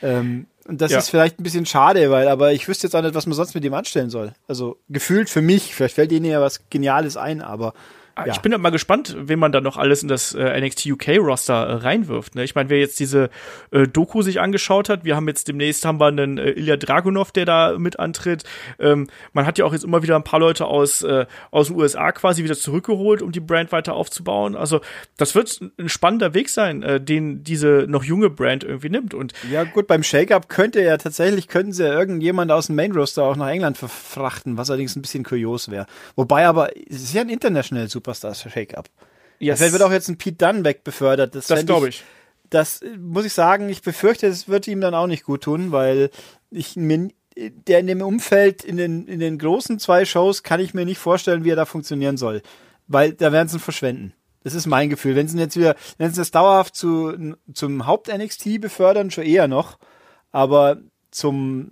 Ähm, und das ja. ist vielleicht ein bisschen schade, weil, aber ich wüsste jetzt auch nicht, was man sonst mit ihm anstellen soll. Also gefühlt für mich, vielleicht fällt ihnen ja was Geniales ein, aber ja. Ich bin halt mal gespannt, wen man da noch alles in das äh, NXT UK Roster äh, reinwirft. Ne? Ich meine, wer jetzt diese äh, Doku sich angeschaut hat, wir haben jetzt demnächst haben wir einen äh, Ilya Dragunov, der da mit antritt. Ähm, man hat ja auch jetzt immer wieder ein paar Leute aus äh, aus den USA quasi wieder zurückgeholt, um die Brand weiter aufzubauen. Also das wird ein spannender Weg sein, äh, den diese noch junge Brand irgendwie nimmt. Und ja gut, beim Shake-up könnte ja tatsächlich könnten sie ja irgendjemand aus dem Main Roster auch nach England verfrachten, was allerdings ein bisschen kurios wäre. Wobei aber es ist ja ein International Super Superstars Shake-Up. Yes. Vielleicht wird auch jetzt ein Pete Dunn wegbefördert. Das, das glaube ich. Das muss ich sagen, ich befürchte, es wird ihm dann auch nicht gut tun, weil ich mir der in dem Umfeld, in den, in den großen zwei Shows, kann ich mir nicht vorstellen, wie er da funktionieren soll. Weil da werden sie ihn verschwenden. Das ist mein Gefühl. Wenn sie ihn jetzt wieder, wenn sie das dauerhaft zu, zum Haupt-NXT befördern, schon eher noch. Aber zum,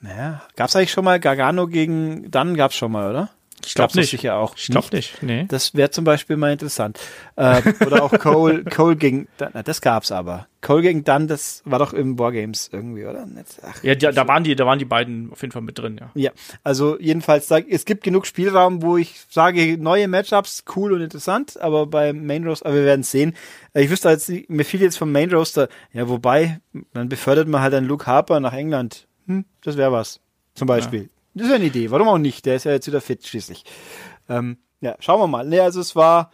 naja, gab's eigentlich schon mal Gargano gegen, dann gab's schon mal, oder? Ich glaube nicht. Sicher auch. Ich glaube nicht. Nee. Das wäre zum Beispiel mal interessant. Äh, oder auch Cole, Cole gegen, na, das gab's aber. Cole gegen Dunn, das war doch im Wargames irgendwie, oder? Ach, ja, da, da waren die, da waren die beiden auf jeden Fall mit drin, ja. Ja, also jedenfalls, es gibt genug Spielraum, wo ich sage, neue Matchups, cool und interessant, aber beim Main Roster, aber wir werden sehen. Ich wüsste jetzt, mir fiel jetzt vom Main Roster, ja, wobei, dann befördert man halt einen Luke Harper nach England. Hm, das wäre was. Zum Beispiel. Ja. Das ist eine Idee. Warum auch nicht? Der ist ja jetzt wieder fit schließlich. Ähm, ja, schauen wir mal. Nee, also es war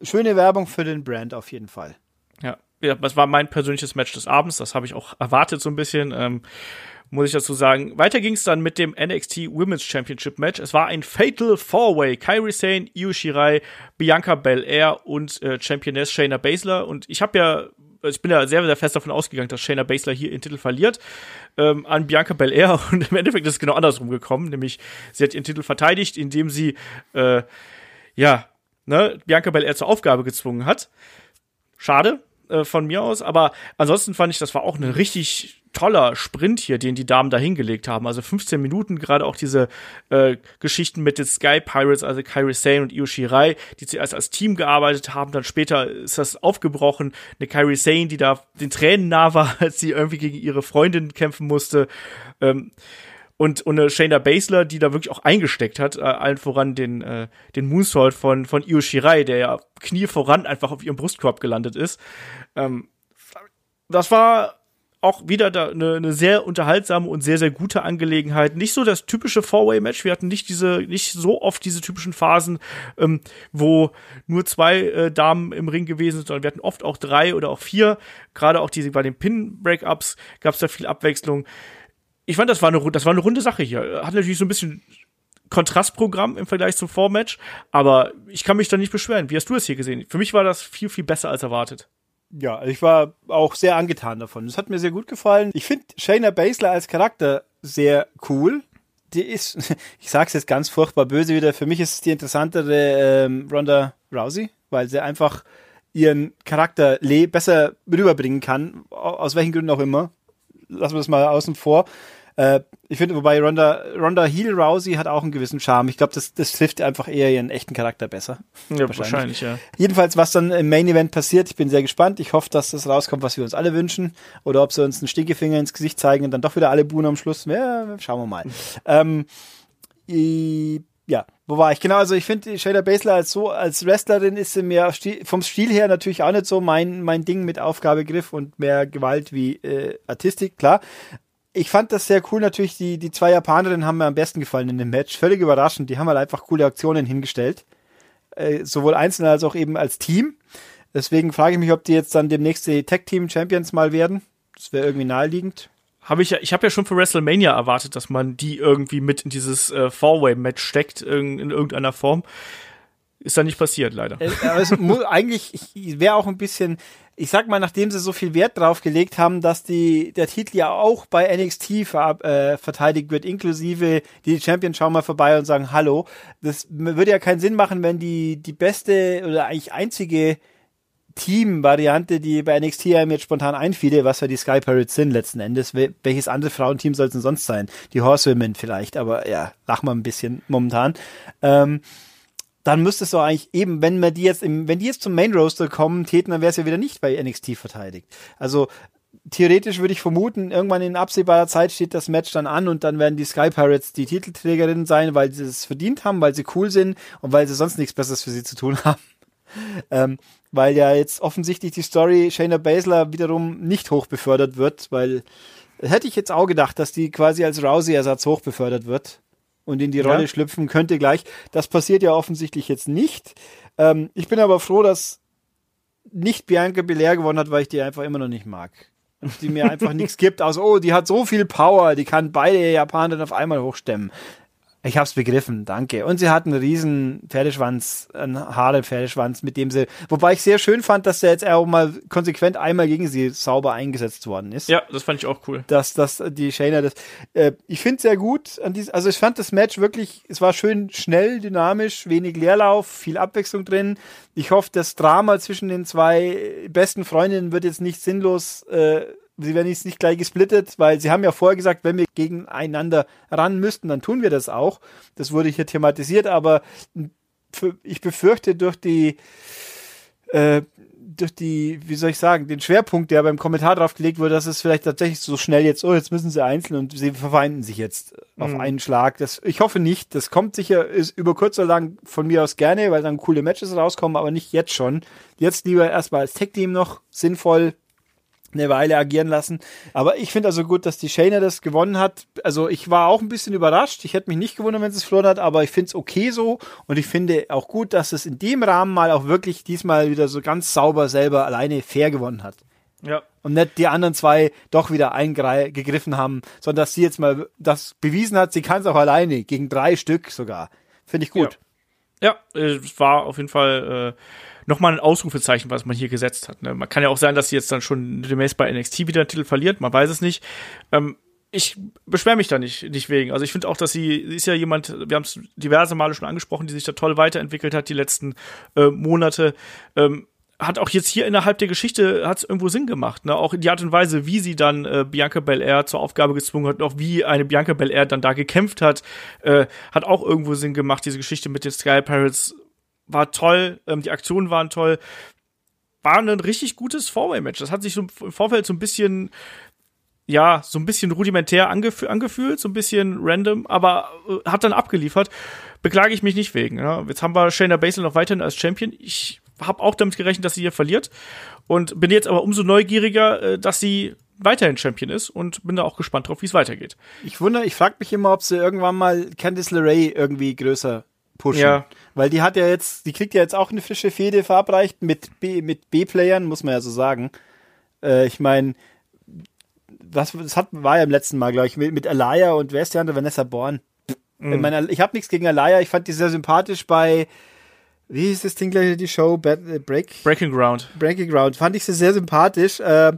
schöne Werbung für den Brand auf jeden Fall. Ja, ja das war mein persönliches Match des Abends. Das habe ich auch erwartet so ein bisschen. Ähm, muss ich dazu sagen. Weiter ging es dann mit dem NXT Women's Championship Match. Es war ein Fatal Four-Way. Kairi Sane, Io Shirai, Bianca Belair und äh, Championess Shayna Baszler. Und ich habe ja ich bin ja sehr, sehr fest davon ausgegangen, dass Shayna Baszler hier ihren Titel verliert ähm, an Bianca Belair. Und im Endeffekt ist es genau andersrum gekommen, nämlich sie hat ihren Titel verteidigt, indem sie äh, ja, ne, Bianca Belair zur Aufgabe gezwungen hat. Schade äh, von mir aus, aber ansonsten fand ich, das war auch eine richtig toller Sprint hier, den die Damen da hingelegt haben. Also 15 Minuten, gerade auch diese äh, Geschichten mit den Sky Pirates, also Kairi Sane und Io Shirai, die zuerst als Team gearbeitet haben, dann später ist das aufgebrochen. Eine Kairi Sane, die da den Tränen nah war, als sie irgendwie gegen ihre Freundin kämpfen musste. Ähm, und, und eine Shayna Baszler, die da wirklich auch eingesteckt hat, äh, allen voran den, äh, den Moonsault von, von Io Shirai, der ja Knie voran einfach auf ihrem Brustkorb gelandet ist. Ähm, das war auch wieder da eine, eine sehr unterhaltsame und sehr, sehr gute Angelegenheit. Nicht so das typische Four-Way-Match. Wir hatten nicht diese, nicht so oft diese typischen Phasen, ähm, wo nur zwei äh, Damen im Ring gewesen sind, sondern wir hatten oft auch drei oder auch vier. Gerade auch diese bei den Pin-Breakups gab es da viel Abwechslung. Ich fand, das war eine, das war eine runde Sache hier. Hat natürlich so ein bisschen Kontrastprogramm im Vergleich zum Vormatch, aber ich kann mich da nicht beschweren. Wie hast du es hier gesehen? Für mich war das viel, viel besser als erwartet. ja, ich war auch sehr angetan davon. Das hat mir sehr gut gefallen. Ich finde Shayna Baszler als Charakter sehr cool. Die ist, ich sag's jetzt ganz furchtbar böse wieder, für mich ist es die interessantere ähm, Ronda Rousey, weil sie einfach ihren Charakter besser rüberbringen kann, aus welchen Gründen auch immer. Lassen wir das mal außen vor. Äh, ich finde, wobei Ronda, Ronda Heel Rousey hat auch einen gewissen Charme. Ich glaube, das, das trifft einfach eher ihren echten Charakter besser. Ja, wahrscheinlich. wahrscheinlich, ja. Jedenfalls, was dann im Main Event passiert, ich bin sehr gespannt. Ich hoffe, dass das rauskommt, was wir uns alle wünschen. Oder ob sie uns einen Stinkefinger ins Gesicht zeigen und dann doch wieder alle buhen am Schluss. Ja, schauen wir mal. ähm, ja, wo war ich? Genau, also ich finde Shayna Baszler als so, als Wrestlerin ist sie mir vom Stil her natürlich auch nicht so mein, mein Ding mit Aufgabegriff und mehr Gewalt wie äh, Artistik, klar ich fand das sehr cool. Natürlich, die, die zwei Japanerinnen haben mir am besten gefallen in dem Match. Völlig überraschend. Die haben halt einfach coole Aktionen hingestellt. Äh, sowohl einzeln als auch eben als Team. Deswegen frage ich mich, ob die jetzt dann demnächst die Tag Team Champions mal werden. Das wäre irgendwie naheliegend. Habe ich ja, ich habe ja schon für WrestleMania erwartet, dass man die irgendwie mit in dieses äh, Four-Way-Match steckt, in, in irgendeiner Form. Ist da nicht passiert, leider. Äh, also, eigentlich wäre auch ein bisschen, ich sag mal, nachdem sie so viel Wert drauf gelegt haben, dass die, der Titel ja auch bei NXT ver, äh, verteidigt wird, inklusive die Champions schauen mal vorbei und sagen Hallo. Das würde ja keinen Sinn machen, wenn die, die beste oder eigentlich einzige Team-Variante, die bei NXT einem jetzt spontan einfiele, was ja die Sky Pirates sind letzten Endes. Welches andere Frauenteam soll es denn sonst sein? Die Horsewomen vielleicht, aber ja, lach mal ein bisschen momentan. Ähm, dann müsste es doch eigentlich eben, wenn wir die jetzt im, wenn die jetzt zum Main Roaster kommen täten, dann wäre es ja wieder nicht bei NXT verteidigt. Also theoretisch würde ich vermuten, irgendwann in absehbarer Zeit steht das Match dann an und dann werden die Sky Pirates die Titelträgerinnen sein, weil sie es verdient haben, weil sie cool sind und weil sie sonst nichts Besseres für sie zu tun haben. Ähm, weil ja jetzt offensichtlich die Story Shayna Baszler wiederum nicht hoch befördert wird, weil hätte ich jetzt auch gedacht, dass die quasi als Rousey-Ersatz hoch befördert wird und in die Rolle ja. schlüpfen könnte gleich. Das passiert ja offensichtlich jetzt nicht. Ähm, ich bin aber froh, dass nicht Bianca Belair gewonnen hat, weil ich die einfach immer noch nicht mag. Und die mir einfach nichts gibt, außer, oh, die hat so viel Power, die kann beide Japaner auf einmal hochstemmen. Ich hab's begriffen, danke. Und sie hat einen riesen Pferdeschwanz, einen haare Pferdeschwanz, mit dem sie, wobei ich sehr schön fand, dass der jetzt auch mal konsequent einmal gegen sie sauber eingesetzt worden ist. Ja, das fand ich auch cool. Dass, dass die Shayna das, äh, ich finde sehr gut an diesem, also ich fand das Match wirklich, es war schön schnell, dynamisch, wenig Leerlauf, viel Abwechslung drin. Ich hoffe, das Drama zwischen den zwei besten Freundinnen wird jetzt nicht sinnlos, äh, sie werden jetzt nicht gleich gesplittet, weil sie haben ja vorher gesagt, wenn wir gegeneinander ran müssten, dann tun wir das auch. Das wurde hier thematisiert, aber ich befürchte durch die äh, durch die, wie soll ich sagen, den Schwerpunkt, der beim Kommentar drauf gelegt wurde, dass es vielleicht tatsächlich so schnell jetzt, oh, jetzt müssen sie einzeln und sie verfeinden sich jetzt auf mhm. einen Schlag. Das, ich hoffe nicht. Das kommt sicher ist über kurz oder lang von mir aus gerne, weil dann coole Matches rauskommen, aber nicht jetzt schon. Jetzt lieber erstmal als Tech-Team noch sinnvoll eine Weile agieren lassen. Aber ich finde also gut, dass die Shayna das gewonnen hat. Also ich war auch ein bisschen überrascht. Ich hätte mich nicht gewundert, wenn sie es verloren hat, aber ich finde es okay so. Und ich finde auch gut, dass es in dem Rahmen mal auch wirklich diesmal wieder so ganz sauber selber alleine fair gewonnen hat. Ja. Und nicht die anderen zwei doch wieder eingegriffen haben, sondern dass sie jetzt mal das bewiesen hat, sie kann es auch alleine, gegen drei Stück sogar. Finde ich gut. Ja, ja äh, war auf jeden Fall äh, nochmal ein Ausrufezeichen, was man hier gesetzt hat. Ne? Man kann ja auch sein, dass sie jetzt dann schon demnächst bei NXT wieder einen Titel verliert, man weiß es nicht. Ähm, ich beschwere mich da nicht, nicht wegen. Also ich finde auch, dass sie, sie ist ja jemand, wir haben es diverse Male schon angesprochen, die sich da toll weiterentwickelt hat die letzten äh, Monate. Ähm, hat auch jetzt hier innerhalb der Geschichte hat es irgendwo Sinn gemacht. Ne? Auch die Art und Weise, wie sie dann äh, Bianca Belair zur Aufgabe gezwungen hat, auch wie eine Bianca Belair dann da gekämpft hat, äh, hat auch irgendwo Sinn gemacht. Diese Geschichte mit den Sky Pirates war toll, ähm, die Aktionen waren toll. War ein richtig gutes Four-Way-Match. Das hat sich so im Vorfeld so ein bisschen, ja, so ein bisschen rudimentär angef angefühlt, so ein bisschen random, aber äh, hat dann abgeliefert. Beklage ich mich nicht wegen. Ja. Jetzt haben wir Shayna Baszler noch weiterhin als Champion. Ich habe auch damit gerechnet, dass sie hier verliert und bin jetzt aber umso neugieriger, äh, dass sie weiterhin Champion ist und bin da auch gespannt drauf, wie es weitergeht. Ich wundere, ich frage mich immer, ob sie irgendwann mal Candice LeRae irgendwie größer pushen. Ja. Weil die hat ja jetzt, die kriegt ja jetzt auch eine frische Fehde verabreicht mit B, mit B-Playern, muss man ja so sagen. Äh, ich meine, was das hat, war ja im letzten Mal, glaube ich, mit, mit Alaya und wer ist die andere? Vanessa Born. Mhm. Ich, mein, ich habe nichts gegen Alaya, ich fand die sehr sympathisch bei wie hieß das Ding gleich, die Show? Äh, Break? Breaking Ground. Breaking Ground. Fand ich sie sehr sympathisch. Äh,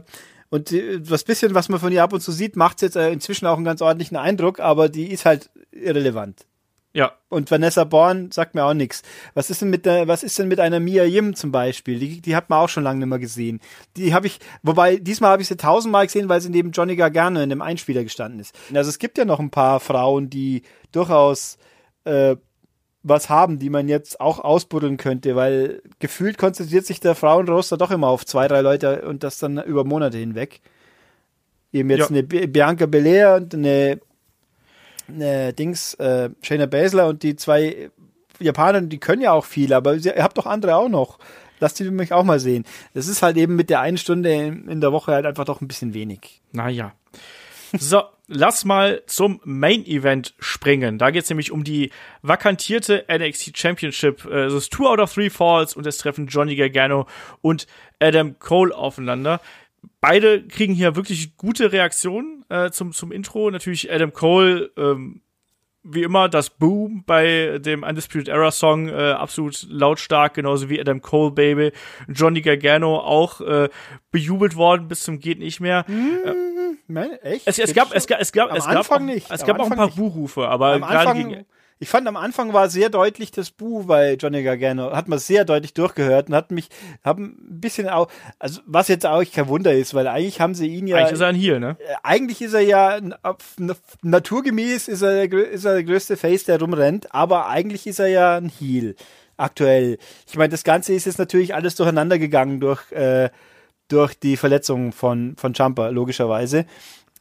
und das bisschen, was man von ihr ab und zu sieht, macht jetzt äh, inzwischen auch einen ganz ordentlichen Eindruck, aber die ist halt irrelevant. Ja. Und Vanessa Born sagt mir auch nichts. Was ist denn mit der, was ist denn mit einer Mia Yim zum Beispiel? Die, die hat man auch schon lange nicht mehr gesehen. Die habe ich, wobei diesmal habe ich sie tausendmal gesehen, weil sie neben Johnny Gargano in dem Einspieler gestanden ist. Also es gibt ja noch ein paar Frauen, die durchaus äh, was haben, die man jetzt auch ausbuddeln könnte, weil gefühlt konzentriert sich der Frauenroster doch immer auf zwei, drei Leute und das dann über Monate hinweg. Eben jetzt ja. eine Bianca Belair und eine, eine Dings, äh, Shayna Baszler und die zwei Japaner, die können ja auch viel, aber ihr habt doch andere auch noch. Lasst die mich auch mal sehen. Das ist halt eben mit der einen Stunde in der Woche halt einfach doch ein bisschen wenig. Naja. So, lass mal zum Main Event springen. Da geht es nämlich um die vakantierte NXT Championship. Äh, es ist Two out of Three Falls und es treffen Johnny Gargano und Adam Cole aufeinander. Beide kriegen hier wirklich gute Reaktionen äh, zum, zum Intro. Natürlich Adam Cole ähm, wie immer das Boom bei dem Undisputed Era Song äh, absolut lautstark, genauso wie Adam Cole Baby, Johnny Gargano auch äh, bejubelt worden bis zum geht nicht mehr. Mmh, äh, echt? Es, es, gab, es gab es gab Am es gab Anfang auch, nicht. es Am gab auch ein paar. Buhrufe, aber Am gerade Anfang, gegen ich fand am Anfang war sehr deutlich das Buh bei Johnny Gargano, hat man sehr deutlich durchgehört und hat mich, haben ein bisschen auch, also was jetzt auch kein Wunder ist, weil eigentlich haben sie ihn ja, eigentlich ist er ein Heel, ne? äh, eigentlich ist er ja naturgemäß ist er, ist er der größte Face, der rumrennt, aber eigentlich ist er ja ein Heel aktuell. Ich meine, das Ganze ist jetzt natürlich alles durcheinander gegangen durch äh, durch die Verletzung von von Jumper logischerweise.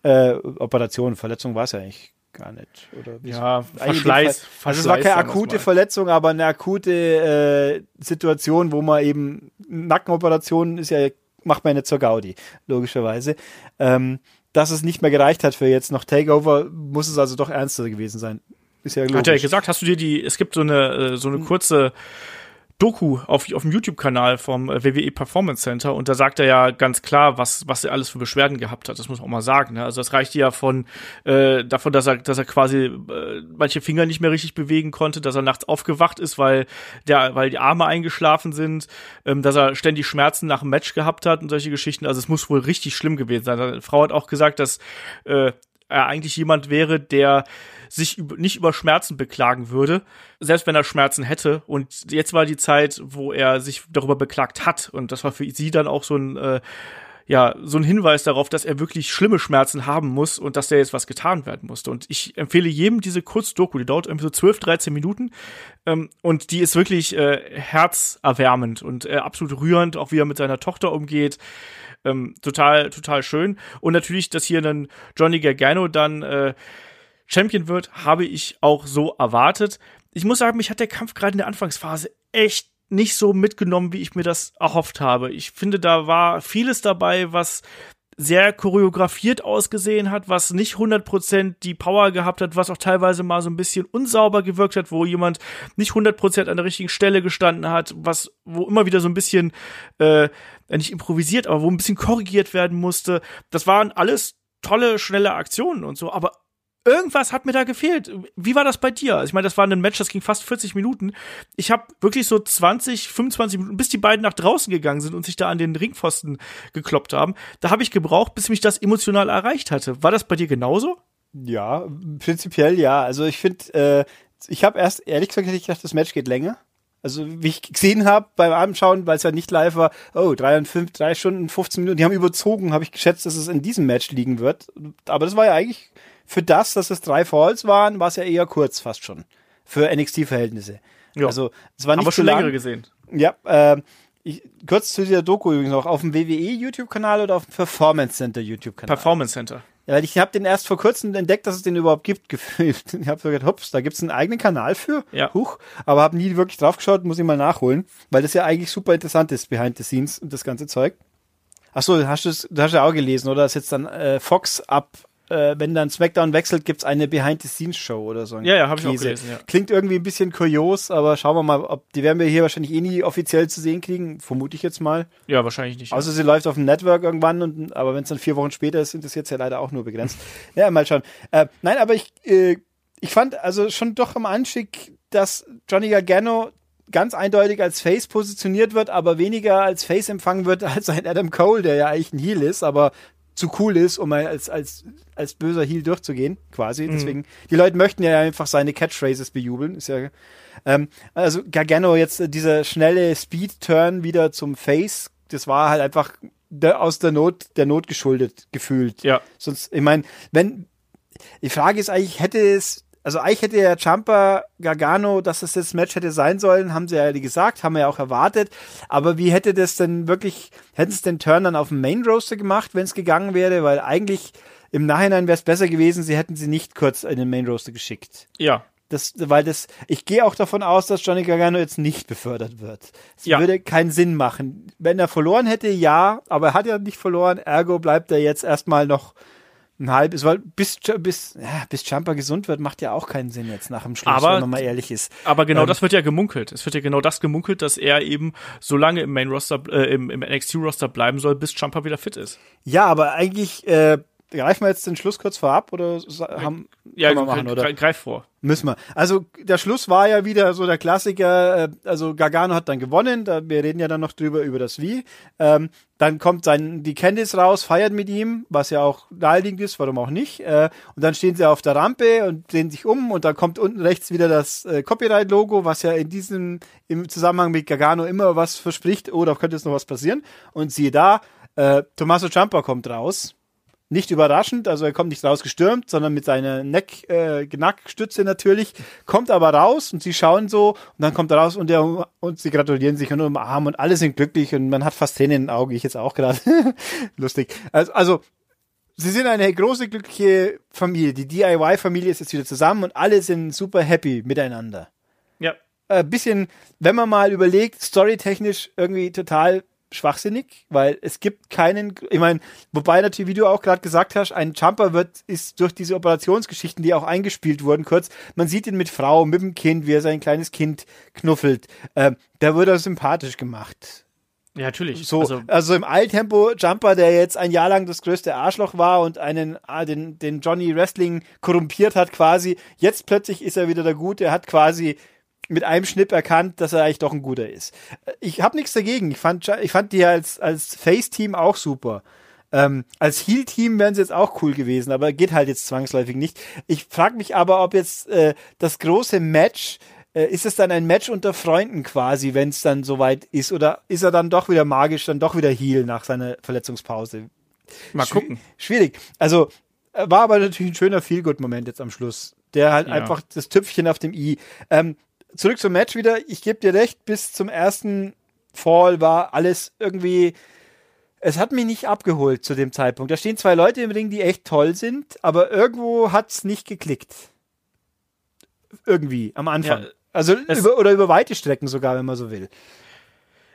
Äh, Operation, Verletzung war es ja eigentlich gar nicht. Oder Ja, Eigentlich Verschleiß. Ver- Also es war keine Verschleiß, akute. Verletzung, aber eine akute äh, Situation, wo man eben Nackenoperationen ist ja macht man ja nicht zur Gaudi, logischerweise. Ähm, dass es nicht mehr gereicht hat für jetzt noch Takeover, muss es also doch ernster gewesen sein. Ist ja logisch. Hat er gesagt, hast du dir die, es gibt so eine, äh, so eine kurze Doku auf, auf dem YouTube-Kanal vom äh, WWE Performance Center und da sagt er ja ganz klar, was, was er alles für Beschwerden gehabt hat. Das muss man auch mal sagen. Ne? Also das reicht ja von äh, davon, dass er, dass er quasi äh, manche Finger nicht mehr richtig bewegen konnte, dass er nachts aufgewacht ist, weil der, weil die Arme eingeschlafen sind, ähm, dass er ständig Schmerzen nach dem Match gehabt hat und solche Geschichten. Also es muss wohl richtig schlimm gewesen sein. Seine Frau hat auch gesagt, dass äh, er eigentlich jemand wäre, der sich nicht über Schmerzen beklagen würde, selbst wenn er Schmerzen hätte. Und jetzt war die Zeit, wo er sich darüber beklagt hat. Und das war für sie dann auch so ein, äh, ja, so ein Hinweis darauf, dass er wirklich schlimme Schmerzen haben muss und dass da jetzt was getan werden musste. Und ich empfehle jedem diese Kurzdoku, die dauert irgendwie so 12, 13 Minuten. Ähm, und die ist wirklich äh, herzerwärmend und äh, absolut rührend, auch wie er mit seiner Tochter umgeht. Ähm, total, total schön. Und natürlich, dass hier dann Johnny Gargano dann äh, Champion wird, habe ich auch so erwartet. Ich muss sagen, mich hat der Kampf gerade in der Anfangsphase echt nicht so mitgenommen, wie ich mir das erhofft habe. Ich finde, da war vieles dabei, was sehr choreografiert ausgesehen hat, was nicht 100% die Power gehabt hat, was auch teilweise mal so ein bisschen unsauber gewirkt hat, wo jemand nicht 100% an der richtigen Stelle gestanden hat, was wo immer wieder so ein bisschen äh, nicht improvisiert, aber wo ein bisschen korrigiert werden musste. Das waren alles tolle, schnelle Aktionen und so, aber irgendwas hat mir da gefehlt. Wie war das bei dir? Also Ich meine, das war ein Match, das ging fast 40 Minuten. Ich habe wirklich so 20, 25 Minuten, bis die beiden nach draußen gegangen sind und sich da an den Ringpfosten gekloppt haben. Da habe ich gebraucht, bis mich das emotional erreicht hatte. War das bei dir genauso? Ja, prinzipiell ja. Also ich finde, äh, ich habe erst ehrlich gesagt ich gedacht, das Match geht länger. Also wie ich gesehen habe beim Abendschauen, weil es ja nicht live war, oh, drei und fünf, drei Stunden, 15 Minuten, die haben überzogen, habe ich geschätzt, dass es in diesem Match liegen wird. Aber das war ja eigentlich für das, dass es drei Falls waren, war es ja eher kurz fast schon. Für NXT-Verhältnisse. Ja. Also es war nicht Aber zu schon längere gesehen. Ja, äh, ich, kurz zu dieser Doku übrigens noch, auf dem WWE YouTube-Kanal oder auf dem Performance Center YouTube-Kanal? Performance Center. Ja, weil ich habe den erst vor kurzem entdeckt, dass es den überhaupt gibt, gefühlt. Ich habe so gedacht, hups, da gibt's einen eigenen Kanal für. Ja. Huch, aber habe nie wirklich drauf geschaut, muss ich mal nachholen, weil das ja eigentlich super interessant ist, behind the scenes und das ganze Zeug. Ach so, hast du hast ja auch gelesen, oder? Dass jetzt dann äh, Fox ab, äh, wenn dann SmackDown wechselt, gibt's eine behind the scenes Show oder so. ein Ja, ja, habe ich auch gelesen, ja. Klingt irgendwie ein bisschen kurios, aber schauen wir mal, ob die werden wir hier wahrscheinlich eh nie offiziell zu sehen kriegen, vermute ich jetzt mal. Ja, wahrscheinlich nicht. Außer sie läuft auf dem Network irgendwann, und, aber wenn es dann vier Wochen später ist, sind das jetzt ja leider auch nur begrenzt. ja, mal schauen. Äh, nein, aber ich, äh, ich fand also schon doch am Anschick, dass Johnny Gargano ganz eindeutig als Face positioniert wird, aber weniger als Face empfangen wird als ein Adam Cole, der ja eigentlich ein Heel ist, aber zu cool ist, um als, als, als böser Heel durchzugehen, quasi. Mhm. Deswegen, die Leute möchten ja einfach seine Catchphrases bejubeln. Ist ja, ähm, also Gargano jetzt äh, dieser schnelle Speed-Turn wieder zum Face, das war halt einfach der, aus der Not, der Not geschuldet, gefühlt. Ja. Sonst, ich meine, wenn, die Frage ist eigentlich, hätte es also eigentlich hätte ja Champa Gargano, dass es das Match hätte sein sollen, haben sie ja gesagt, haben wir ja auch erwartet. Aber wie hätte das denn wirklich, hätten es den Turn dann auf dem Main Roaster gemacht, wenn es gegangen wäre? Weil eigentlich im Nachhinein wäre es besser gewesen, sie hätten sie nicht kurz in den Main Roaster geschickt. Ja. Das, weil das, ich gehe auch davon aus, dass Johnny Gargano jetzt nicht befördert wird. Es ja. würde keinen Sinn machen. Wenn er verloren hätte, ja, aber er hat ja nicht verloren, ergo bleibt er jetzt erstmal noch ein halbes, weil bis, bis, ja, bis Jumper gesund wird, macht ja auch keinen Sinn jetzt nach dem Schluss, aber, wenn man mal ehrlich ist. Aber genau ähm, das wird ja gemunkelt. Es wird ja genau das gemunkelt, dass er eben so lange im Main Roster, äh, im, im NXT-Roster bleiben soll, bis Jumper wieder fit ist. Ja, aber eigentlich, äh, greifen wir jetzt den Schluss kurz vorab oder haben, ja, wir machen, oder? greif vor. Müssen wir. Also der Schluss war ja wieder so der Klassiker, äh, also Gargano hat dann gewonnen, da, wir reden ja dann noch drüber, über das Wie. Ähm, dann kommt sein, die Candice raus, feiert mit ihm, was ja auch naheliegend ist, warum auch nicht. Äh, und dann stehen sie auf der Rampe und drehen sich um und dann kommt unten rechts wieder das äh, Copyright-Logo, was ja in diesem, im Zusammenhang mit Gargano immer was verspricht, oh, da könnte jetzt noch was passieren. Und siehe da, äh, Tommaso Ciampa kommt raus nicht überraschend, also er kommt nicht rausgestürmt, sondern mit seiner Neck, äh, Knackstütze natürlich, kommt aber raus und sie schauen so und dann kommt er raus und, der, und sie gratulieren sich und umarmen und alle sind glücklich und man hat fast Tränen in den Augen, ich jetzt auch gerade. Lustig. Also, also sie sind eine große, glückliche Familie. Die DIY-Familie ist jetzt wieder zusammen und alle sind super happy miteinander. Ja. Ein äh, bisschen, wenn man mal überlegt, storytechnisch irgendwie total schwachsinnig, weil es gibt keinen, ich meine, wobei natürlich, wie du auch gerade gesagt hast, ein Jumper wird, ist durch diese Operationsgeschichten, die auch eingespielt wurden, kurz, man sieht ihn mit Frau, mit dem Kind, wie er sein kleines Kind knuffelt, äh, da wird er sympathisch gemacht. Ja, natürlich. So, also, also im Alltempo-Jumper, der jetzt ein Jahr lang das größte Arschloch war und einen, ah, den, den Johnny Wrestling korrumpiert hat quasi, jetzt plötzlich ist er wieder der Gute, er hat quasi mit einem Schnipp erkannt, dass er eigentlich doch ein guter ist. Ich habe nichts dagegen. Ich fand, ich fand die als, als Face-Team auch super. Ähm, als Heal-Team wären sie jetzt auch cool gewesen, aber geht halt jetzt zwangsläufig nicht. Ich frage mich aber, ob jetzt äh, das große Match, äh, ist es dann ein Match unter Freunden quasi, wenn es dann soweit ist, oder ist er dann doch wieder magisch, dann doch wieder Heal nach seiner Verletzungspause? Mal Schw gucken. Schwierig. Also äh, war aber natürlich ein schöner Feel-Good-Moment jetzt am Schluss. Der halt ja. einfach das Tüpfchen auf dem i. Ähm, zurück zum Match wieder. Ich gebe dir recht, bis zum ersten Fall war alles irgendwie. Es hat mich nicht abgeholt zu dem Zeitpunkt. Da stehen zwei Leute im Ring, die echt toll sind, aber irgendwo hat es nicht geklickt. Irgendwie am Anfang. Ja, also über, oder über weite Strecken sogar, wenn man so will.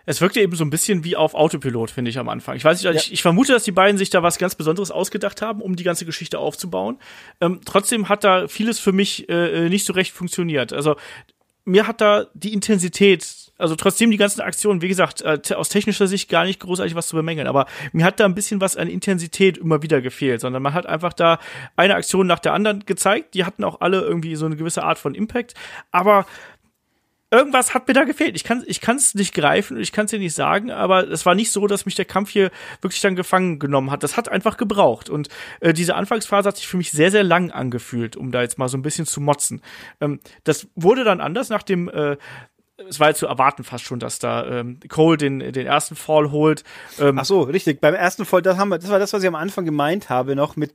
Es wirkte eben so ein bisschen wie auf Autopilot, finde ich am Anfang. Ich weiß nicht, ja. ich, ich, vermute, dass die beiden sich da was ganz Besonderes ausgedacht haben, um die ganze Geschichte aufzubauen. Ähm, trotzdem hat da vieles für mich äh, äh nicht so recht funktioniert. Also mir hat da die Intensität, also trotzdem die ganzen Aktionen, wie gesagt, äh, aus technischer Sicht gar nicht großartig was zu bemängeln, aber mir hat da ein bisschen was an Intensität immer wieder gefehlt, sondern man hat einfach da eine Aktion nach der anderen gezeigt, die hatten auch alle irgendwie so eine gewisse Art von Impact, aber irgendwas hat mir da gefehlt. Ich kann ich kann es nicht greifen und ich kann es dir nicht sagen, aber es war nicht so, dass mich der Kampf hier wirklich dann gefangen genommen hat. Das hat einfach gebraucht und äh, diese Anfangsphase hat sich für mich sehr sehr lang angefühlt, um da jetzt mal so ein bisschen zu motzen. Ähm, das wurde dann anders nach dem äh, es war jetzt zu erwarten fast schon, dass da ähm, Cole den, den ersten Fall holt. Ähm, Ach so, richtig. Beim ersten Fall, das haben wir, das war das, was ich am Anfang gemeint habe, noch mit,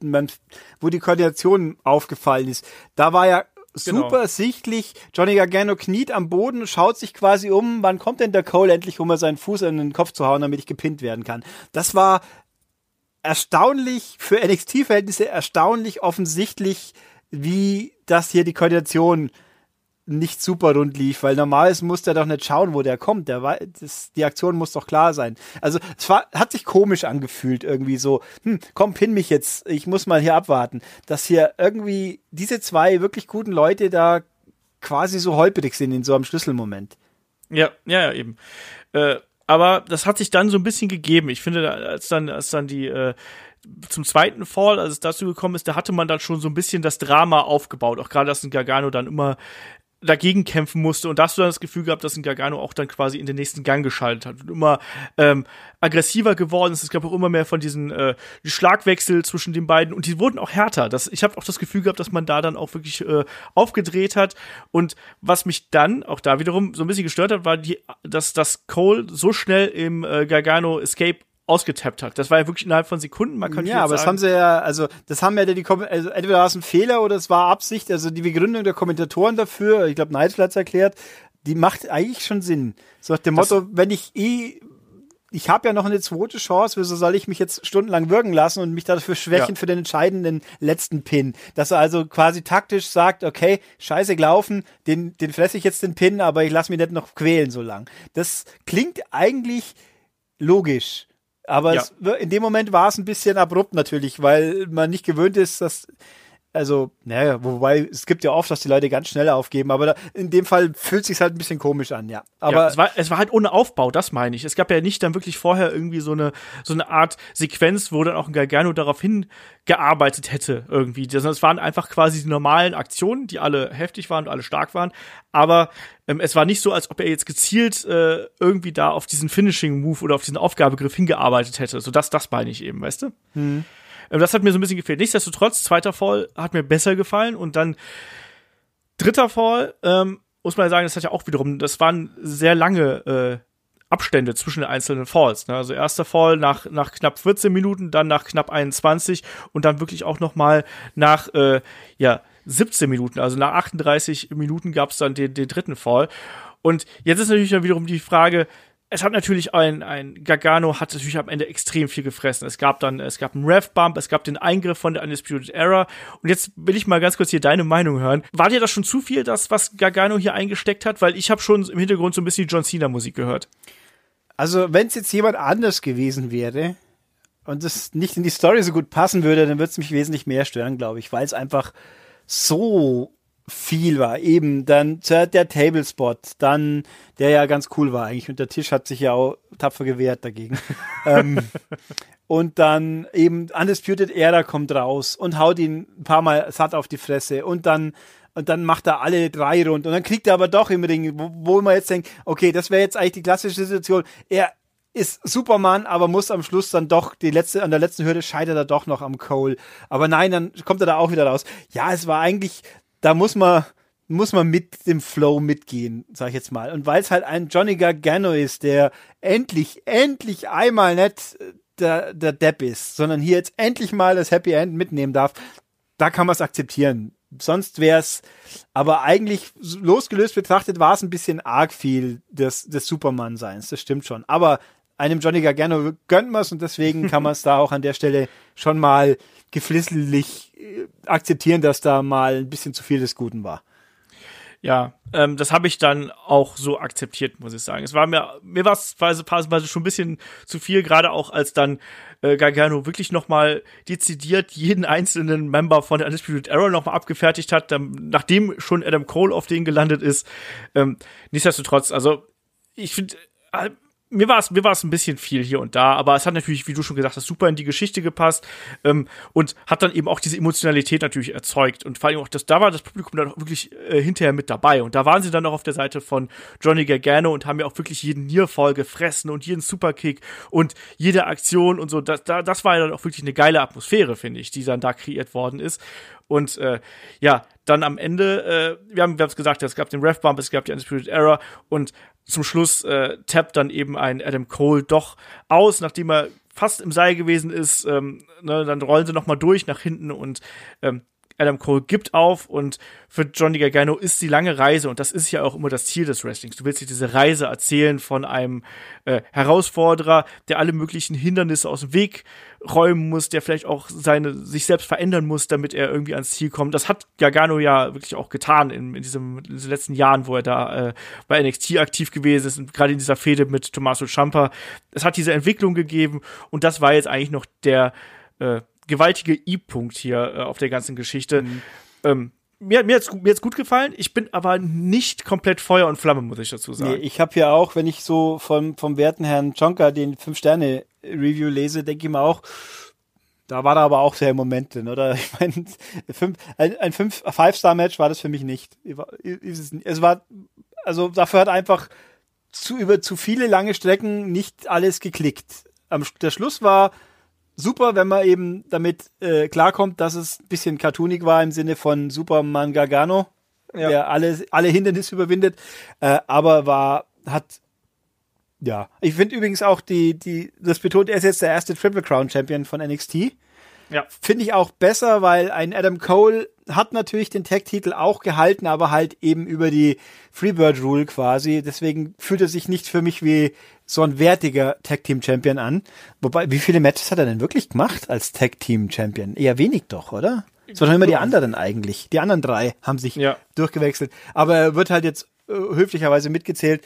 wo die Koordination aufgefallen ist. Da war ja. Super genau. sichtlich. Johnny Gargano kniet am Boden, schaut sich quasi um, wann kommt denn der Cole endlich, um mal seinen Fuß in den Kopf zu hauen, damit ich gepinnt werden kann. Das war erstaunlich, für NXT-Verhältnisse erstaunlich offensichtlich, wie das hier die Koordination nicht super rund lief, weil normalerweise muss der doch nicht schauen, wo der kommt. Der war, das, die Aktion muss doch klar sein. Also es war, hat sich komisch angefühlt irgendwie so. Hm, komm, pin mich jetzt. Ich muss mal hier abwarten, dass hier irgendwie diese zwei wirklich guten Leute da quasi so holprig sind in so einem Schlüsselmoment. Ja, ja, ja eben. Äh, aber das hat sich dann so ein bisschen gegeben. Ich finde, als dann, als dann die äh, zum zweiten Fall, als es dazu gekommen ist, da hatte man dann schon so ein bisschen das Drama aufgebaut. Auch gerade, dass ein Gargano dann immer dagegen kämpfen musste und da hast du dann das Gefühl gehabt, dass ein Gargano auch dann quasi in den nächsten Gang geschaltet hat und immer ähm, aggressiver geworden ist. Es gab auch immer mehr von diesen äh, Schlagwechsel zwischen den beiden und die wurden auch härter. Das, ich habe auch das Gefühl gehabt, dass man da dann auch wirklich äh, aufgedreht hat und was mich dann auch da wiederum so ein bisschen gestört hat, war die, dass das Cole so schnell im äh, Gargano Escape ausgetappt hat. Das war ja wirklich innerhalb von Sekunden. Man könnte ja, aber sagen, das haben sie ja, also das haben ja die, Kom also entweder war es ein Fehler oder es war Absicht. Also die Begründung der Kommentatoren dafür, ich glaube, Nigel hat es erklärt, die macht eigentlich schon Sinn. So nach dem Motto, wenn ich eh ich habe ja noch eine zweite Chance, wieso soll ich mich jetzt stundenlang wirken lassen und mich dafür schwächen Ja. für den entscheidenden letzten Pin? Dass er also quasi taktisch sagt, okay, scheiße gelaufen, den, den fresse ich jetzt den Pin, aber ich lasse mich nicht noch quälen so lang. Das klingt eigentlich logisch. Aber Ja. es, in dem Moment war es ein bisschen abrupt natürlich, weil man nicht gewöhnt ist, dass also, naja, wobei es gibt ja oft, dass die Leute ganz schnell aufgeben, aber da, in dem Fall fühlt sich halt ein bisschen komisch an, ja. Aber ja, es, war, es war halt ohne Aufbau, das meine ich. Es gab ja nicht dann wirklich vorher irgendwie so eine, so eine Art Sequenz, wo dann auch ein Gargano darauf hingearbeitet hätte irgendwie. Das, es waren einfach quasi die normalen Aktionen, die alle heftig waren und alle stark waren. Aber ähm, es war nicht so, als ob er jetzt gezielt äh, irgendwie da auf diesen Finishing-Move oder auf diesen Aufgabegriff hingearbeitet hätte. So das, das meine ich eben, weißt du? Ähm, das hat mir so ein bisschen gefehlt. Nichtsdestotrotz, zweiter Fall hat mir besser gefallen und dann dritter Fall, ähm, muss man ja sagen, das hat ja auch wiederum, das waren sehr lange äh, Abstände zwischen den einzelnen Falls. Ne? Also erster Fall nach, nach knapp 14 Minuten, dann nach knapp 21 und dann wirklich auch noch mal nach äh, ja, 17 Minuten. Also nach 38 Minuten gab es dann den, den dritten Fall. Und jetzt ist natürlich dann wiederum die Frage, es hat natürlich ein, ein Gargano hat natürlich am Ende extrem viel gefressen. Es gab dann, es gab einen Rev-Bump, es gab den Eingriff von der Undisputed Era. Und jetzt will ich mal ganz kurz hier deine Meinung hören. War dir das schon zu viel, das, was Gargano hier eingesteckt hat? Weil ich habe schon im Hintergrund so ein bisschen John Cena-Musik gehört. Also, wenn es jetzt jemand anders gewesen wäre und das nicht in die Story so gut passen würde, dann würde es mich wesentlich mehr stören, glaube ich, weil es einfach so viel war. Eben dann der Tablespot, dann der ja ganz cool war eigentlich und der Tisch hat sich ja auch tapfer gewehrt dagegen. ähm, und dann eben Undisputed Era kommt raus und haut ihn ein paar Mal satt auf die Fresse und dann und dann macht er alle drei rund und dann kriegt er aber doch im Ring, wo, wo man jetzt denkt, okay, das wäre jetzt eigentlich die klassische Situation. Er ist Superman, aber muss am Schluss dann doch die letzte an der letzten Hürde scheitert er doch noch am Cole. Aber nein, dann kommt er da auch wieder raus. Ja, es war eigentlich, da muss man muss man mit dem Flow mitgehen, sag ich jetzt mal. Und weil es halt ein Johnny Gargano ist, der endlich, endlich einmal nicht der, der Depp ist, sondern hier jetzt endlich mal das Happy End mitnehmen darf, da kann man es akzeptieren. Sonst wäre es, aber eigentlich losgelöst betrachtet, war es ein bisschen arg viel des, des Superman-Seins, das stimmt schon. Aber einem Johnny Gargano gönnt man es und deswegen kann man es da auch an der Stelle schon mal geflissentlich äh, akzeptieren, dass da mal ein bisschen zu viel des Guten war. Ja, ähm, das habe ich dann auch so akzeptiert, muss ich sagen. Es war mir, mir war es phasenweise schon ein bisschen zu viel, gerade auch als dann äh, Gargano wirklich nochmal dezidiert jeden einzelnen Member von der Undisputed Era nochmal abgefertigt hat, dann, nachdem schon Adam Cole auf den gelandet ist. Ähm, nichtsdestotrotz, also ich finde, äh, mir war es mir war es ein bisschen viel hier und da, aber es hat natürlich, wie du schon gesagt hast, super in die Geschichte gepasst ähm, und hat dann eben auch diese Emotionalität natürlich erzeugt und vor allem auch das da war das Publikum dann auch wirklich äh, hinterher mit dabei und da waren sie dann auch auf der Seite von Johnny Gargano und haben ja auch wirklich jeden Nearfall gefressen und jeden Superkick und jede Aktion und so das da, das war ja dann auch wirklich eine geile Atmosphäre finde ich, die dann da kreiert worden ist. Und äh, ja, dann am Ende, äh, wir haben es gesagt, es gab den Ref Bump, es gab die Undisputed Era und zum Schluss äh, tappt dann eben ein Adam Cole doch aus, nachdem er fast im Seil gewesen ist. Ähm, ne, dann rollen sie noch mal durch nach hinten und ähm, Adam Cole gibt auf und für Johnny Gargano ist die lange Reise und das ist ja auch immer das Ziel des Wrestlings. Du willst dir diese Reise erzählen von einem äh, Herausforderer, der alle möglichen Hindernisse aus dem Weg räumen muss, der vielleicht auch seine sich selbst verändern muss, damit er irgendwie ans Ziel kommt. Das hat Gargano ja wirklich auch getan in, in, diesem, in diesen letzten Jahren, wo er da äh, bei NXT aktiv gewesen ist und gerade in dieser Fehde mit Tommaso Ciampa. Es hat diese Entwicklung gegeben und das war jetzt eigentlich noch der äh, gewaltige I-Punkt hier äh, auf der ganzen Geschichte. Mhm. Ähm, mir, mir hat's, mir hat's gut gefallen. Ich bin aber nicht komplett Feuer und Flamme, muss ich dazu sagen. Nee, ich habe ja auch, wenn ich so vom, vom werten Herrn Jonka den 5-Sterne-Review lese, denke ich mir auch, Da war er aber auch sehr im Moment drin, oder? Ich meine, ein, ein Five-Star-Match war das für mich nicht. Es war, also dafür hat einfach zu, über zu viele lange Strecken nicht alles geklickt. Am, der Schluss war super, wenn man eben damit äh, klarkommt, dass es ein bisschen cartoonig war im Sinne von Superman Gargano, ja. der alle, alle Hindernisse überwindet, äh, aber war, hat ja, ich finde übrigens auch die, die, das betont, er ist jetzt der erste Triple Crown Champion von NXT. Ja. Finde ich auch besser, weil ein Adam Cole hat natürlich den Tag-Titel auch gehalten, aber halt eben über die Freebird Rule quasi. Deswegen fühlt er sich nicht für mich wie so ein wertiger Tag-Team-Champion an. Wobei, wie viele Matches hat er denn wirklich gemacht als Tag-Team-Champion? Eher wenig doch, oder? Es waren immer die anderen eigentlich. Die anderen drei haben sich ja. durchgewechselt. Aber er wird halt jetzt äh, höflicherweise mitgezählt.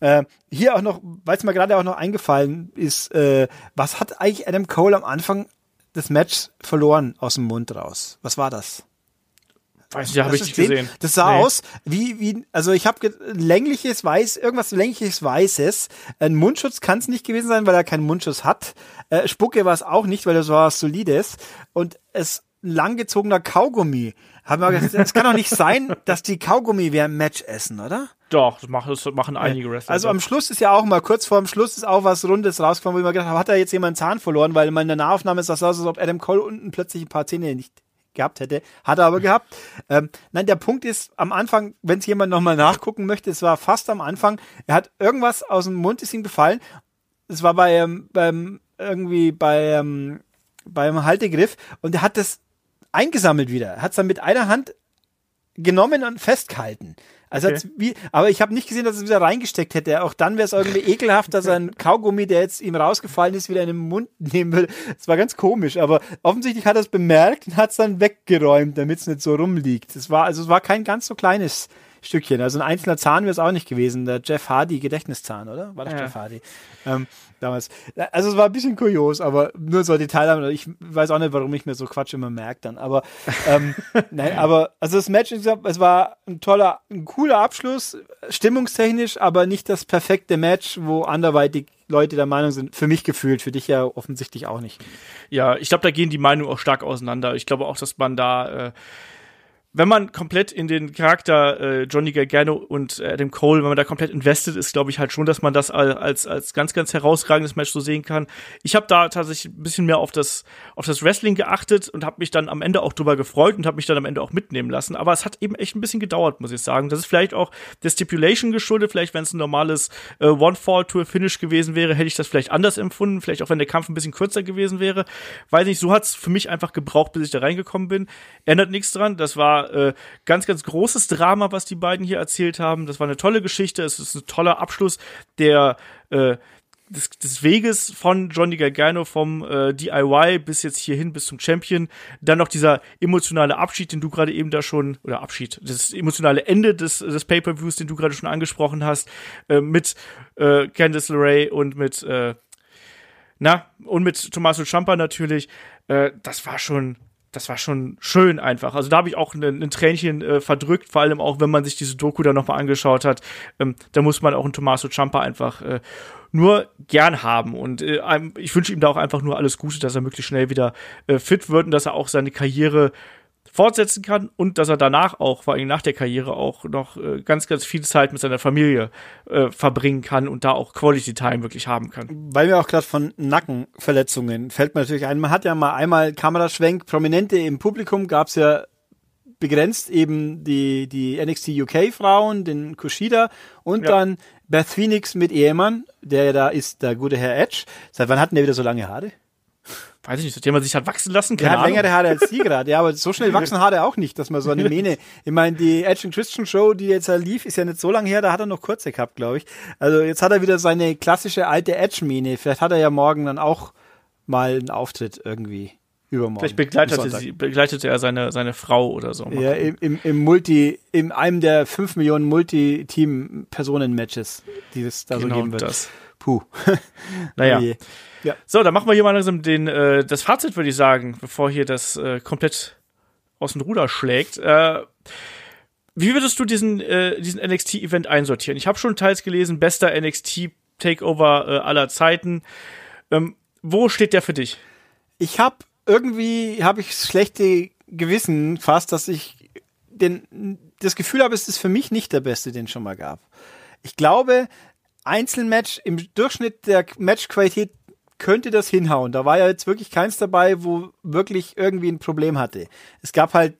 Äh, hier auch noch, weil es mir gerade auch noch eingefallen ist, äh, was hat eigentlich Adam Cole am Anfang des Matches verloren aus dem Mund raus? Was war das? Weiß nicht, habe ich nicht gesehen. Das sah nee. aus wie, wie, also ich habe längliches Weiß, irgendwas längliches Weißes. Ein Mundschutz kann es nicht gewesen sein, weil er keinen Mundschutz hat. Äh, Spucke war es auch nicht, weil das war was Solides. Und es langgezogener Kaugummi. Haben wir gesagt, es kann doch nicht sein, dass die Kaugummi während Match essen, oder? Doch, das machen, das machen einige Wrestler. Also am Schluss ist ja auch mal, kurz vor dem Schluss ist auch was Rundes rausgekommen, wo ich mir gedacht habe, hat er jetzt jemand Zahn verloren, weil in meiner Nahaufnahme ist das aus, als ob Adam Cole unten plötzlich ein paar Zähne nicht gehabt hätte. Hat er aber gehabt. Ähm, nein, der Punkt ist, am Anfang, wenn es jemand nochmal nachgucken möchte, es war fast am Anfang, er hat irgendwas aus dem Mund ist ihm gefallen. Es war bei, ähm, beim, irgendwie bei, ähm, beim Haltegriff und er hat das eingesammelt wieder. Er hat es dann mit einer Hand genommen und festgehalten. Also okay. wie, aber ich habe nicht gesehen, dass er es wieder reingesteckt hätte. Auch dann wäre es irgendwie ekelhaft, dass er ein Kaugummi, der jetzt ihm rausgefallen ist, wieder in den Mund nehmen würde. Es war ganz komisch, aber offensichtlich hat er es bemerkt und hat es dann weggeräumt, damit es nicht so rumliegt. Es war also es war kein ganz so kleines Stückchen. Also ein einzelner Zahn wäre es auch nicht gewesen. Der Jeff Hardy Gedächtniszahn, oder? War das ja. Jeff Hardy? Ähm, damals. Also es war ein bisschen kurios, aber nur so Detail. Ich weiß auch nicht, warum ich mir so Quatsch immer merke dann. Aber ähm, nein, aber also das Match, es war ein toller, ein cooler Abschluss, stimmungstechnisch, aber nicht das perfekte Match, wo anderweitig Leute der Meinung sind, für mich gefühlt, für dich ja offensichtlich auch nicht. Ja, ich glaube, da gehen die Meinungen auch stark auseinander. Ich glaube auch, dass man da äh, wenn man komplett in den Charakter äh, Johnny Gargano und äh, Adam Cole, wenn man da komplett invested ist, glaube ich halt schon, dass man das als als ganz ganz herausragendes Match so sehen kann. Ich habe da tatsächlich ein bisschen mehr auf das auf das Wrestling geachtet und habe mich dann am Ende auch drüber gefreut und habe mich dann am Ende auch mitnehmen lassen. Aber es hat eben echt ein bisschen gedauert, muss ich sagen. Das ist vielleicht auch der Stipulation geschuldet. Vielleicht, wenn es ein normales äh, One-Fall-Tour-Finish gewesen wäre, hätte ich das vielleicht anders empfunden. Vielleicht auch, wenn der Kampf ein bisschen kürzer gewesen wäre. Weiß nicht. So hat's für mich einfach gebraucht, bis ich da reingekommen bin. Ändert nichts dran. Das war äh, ganz, ganz großes Drama, was die beiden hier erzählt haben. Das war eine tolle Geschichte. Es ist ein toller Abschluss der äh, des, des Weges von Johnny Gargano vom äh, DIY bis jetzt hierhin bis zum Champion. Dann noch dieser emotionale Abschied, den du gerade eben da schon, oder Abschied, das emotionale Ende des, des Pay-Per-Views, den du gerade schon angesprochen hast, äh, mit äh, Candice LeRae und mit, äh, na, und mit Tommaso Ciampa natürlich. Äh, das war schon das war schon schön einfach. Also da habe ich auch ein, ein Tränchen äh, verdrückt, vor allem auch, wenn man sich diese Doku da nochmal angeschaut hat. Ähm, da muss man auch einen Tommaso Ciampa einfach äh, nur gern haben. Und äh, ich wünsche ihm da auch einfach nur alles Gute, dass er möglichst schnell wieder äh, fit wird und dass er auch seine Karriere fortsetzen kann und dass er danach auch, vor allem nach der Karriere, auch noch äh, ganz, ganz viel Zeit mit seiner Familie äh, verbringen kann und da auch Quality Time wirklich haben kann. Weil wir auch gerade von Nackenverletzungen fällt mir natürlich ein. Man hat ja mal einmal Kameraschwenk, Prominente im Publikum gab es ja begrenzt eben die, die NXT UK Frauen, den Kushida und ja. dann Beth Phoenix mit Ehemann, der ja da ist, der gute Herr Edge. Seit wann hatten der wieder so lange Haare? Weiß ich nicht, seitdem man sich hat wachsen lassen kann. Er hat längere Haare als die gerade, ja, aber so schnell wachsen Haare auch nicht, dass man so eine Mähne. Ich meine, die Edge and Christian Show, die jetzt lief, ist ja nicht so lange her, da hat er noch kurze gehabt, glaube ich. Also jetzt hat er wieder seine klassische alte Edge-Mähne. Vielleicht hat er ja morgen dann auch mal einen Auftritt irgendwie. Übermorgen. Vielleicht begleitete, sie, begleitete er seine, seine Frau oder so. Ja, im, im, im Multi, in einem der fünf Millionen Multi-Team-Personen-Matches, die es da genau so geben wird. Das. Puh. naja. Ja. So, dann machen wir hier mal langsam den, äh, das Fazit, würde ich sagen, bevor hier das äh, komplett aus dem Ruder schlägt. Äh, wie würdest du diesen, äh, diesen NXT-Event einsortieren? Ich habe schon teils gelesen, bester NXT-Takeover äh, aller Zeiten. Ähm, wo steht der für dich? Ich habe irgendwie habe ich schlechte Gewissen fast, dass ich den, das Gefühl habe, es ist für mich nicht der beste, den es schon mal gab. Ich glaube, Einzelmatch im Durchschnitt der Matchqualität könnte das hinhauen. Da war ja jetzt wirklich keins dabei, wo wirklich irgendwie ein Problem hatte. Es gab halt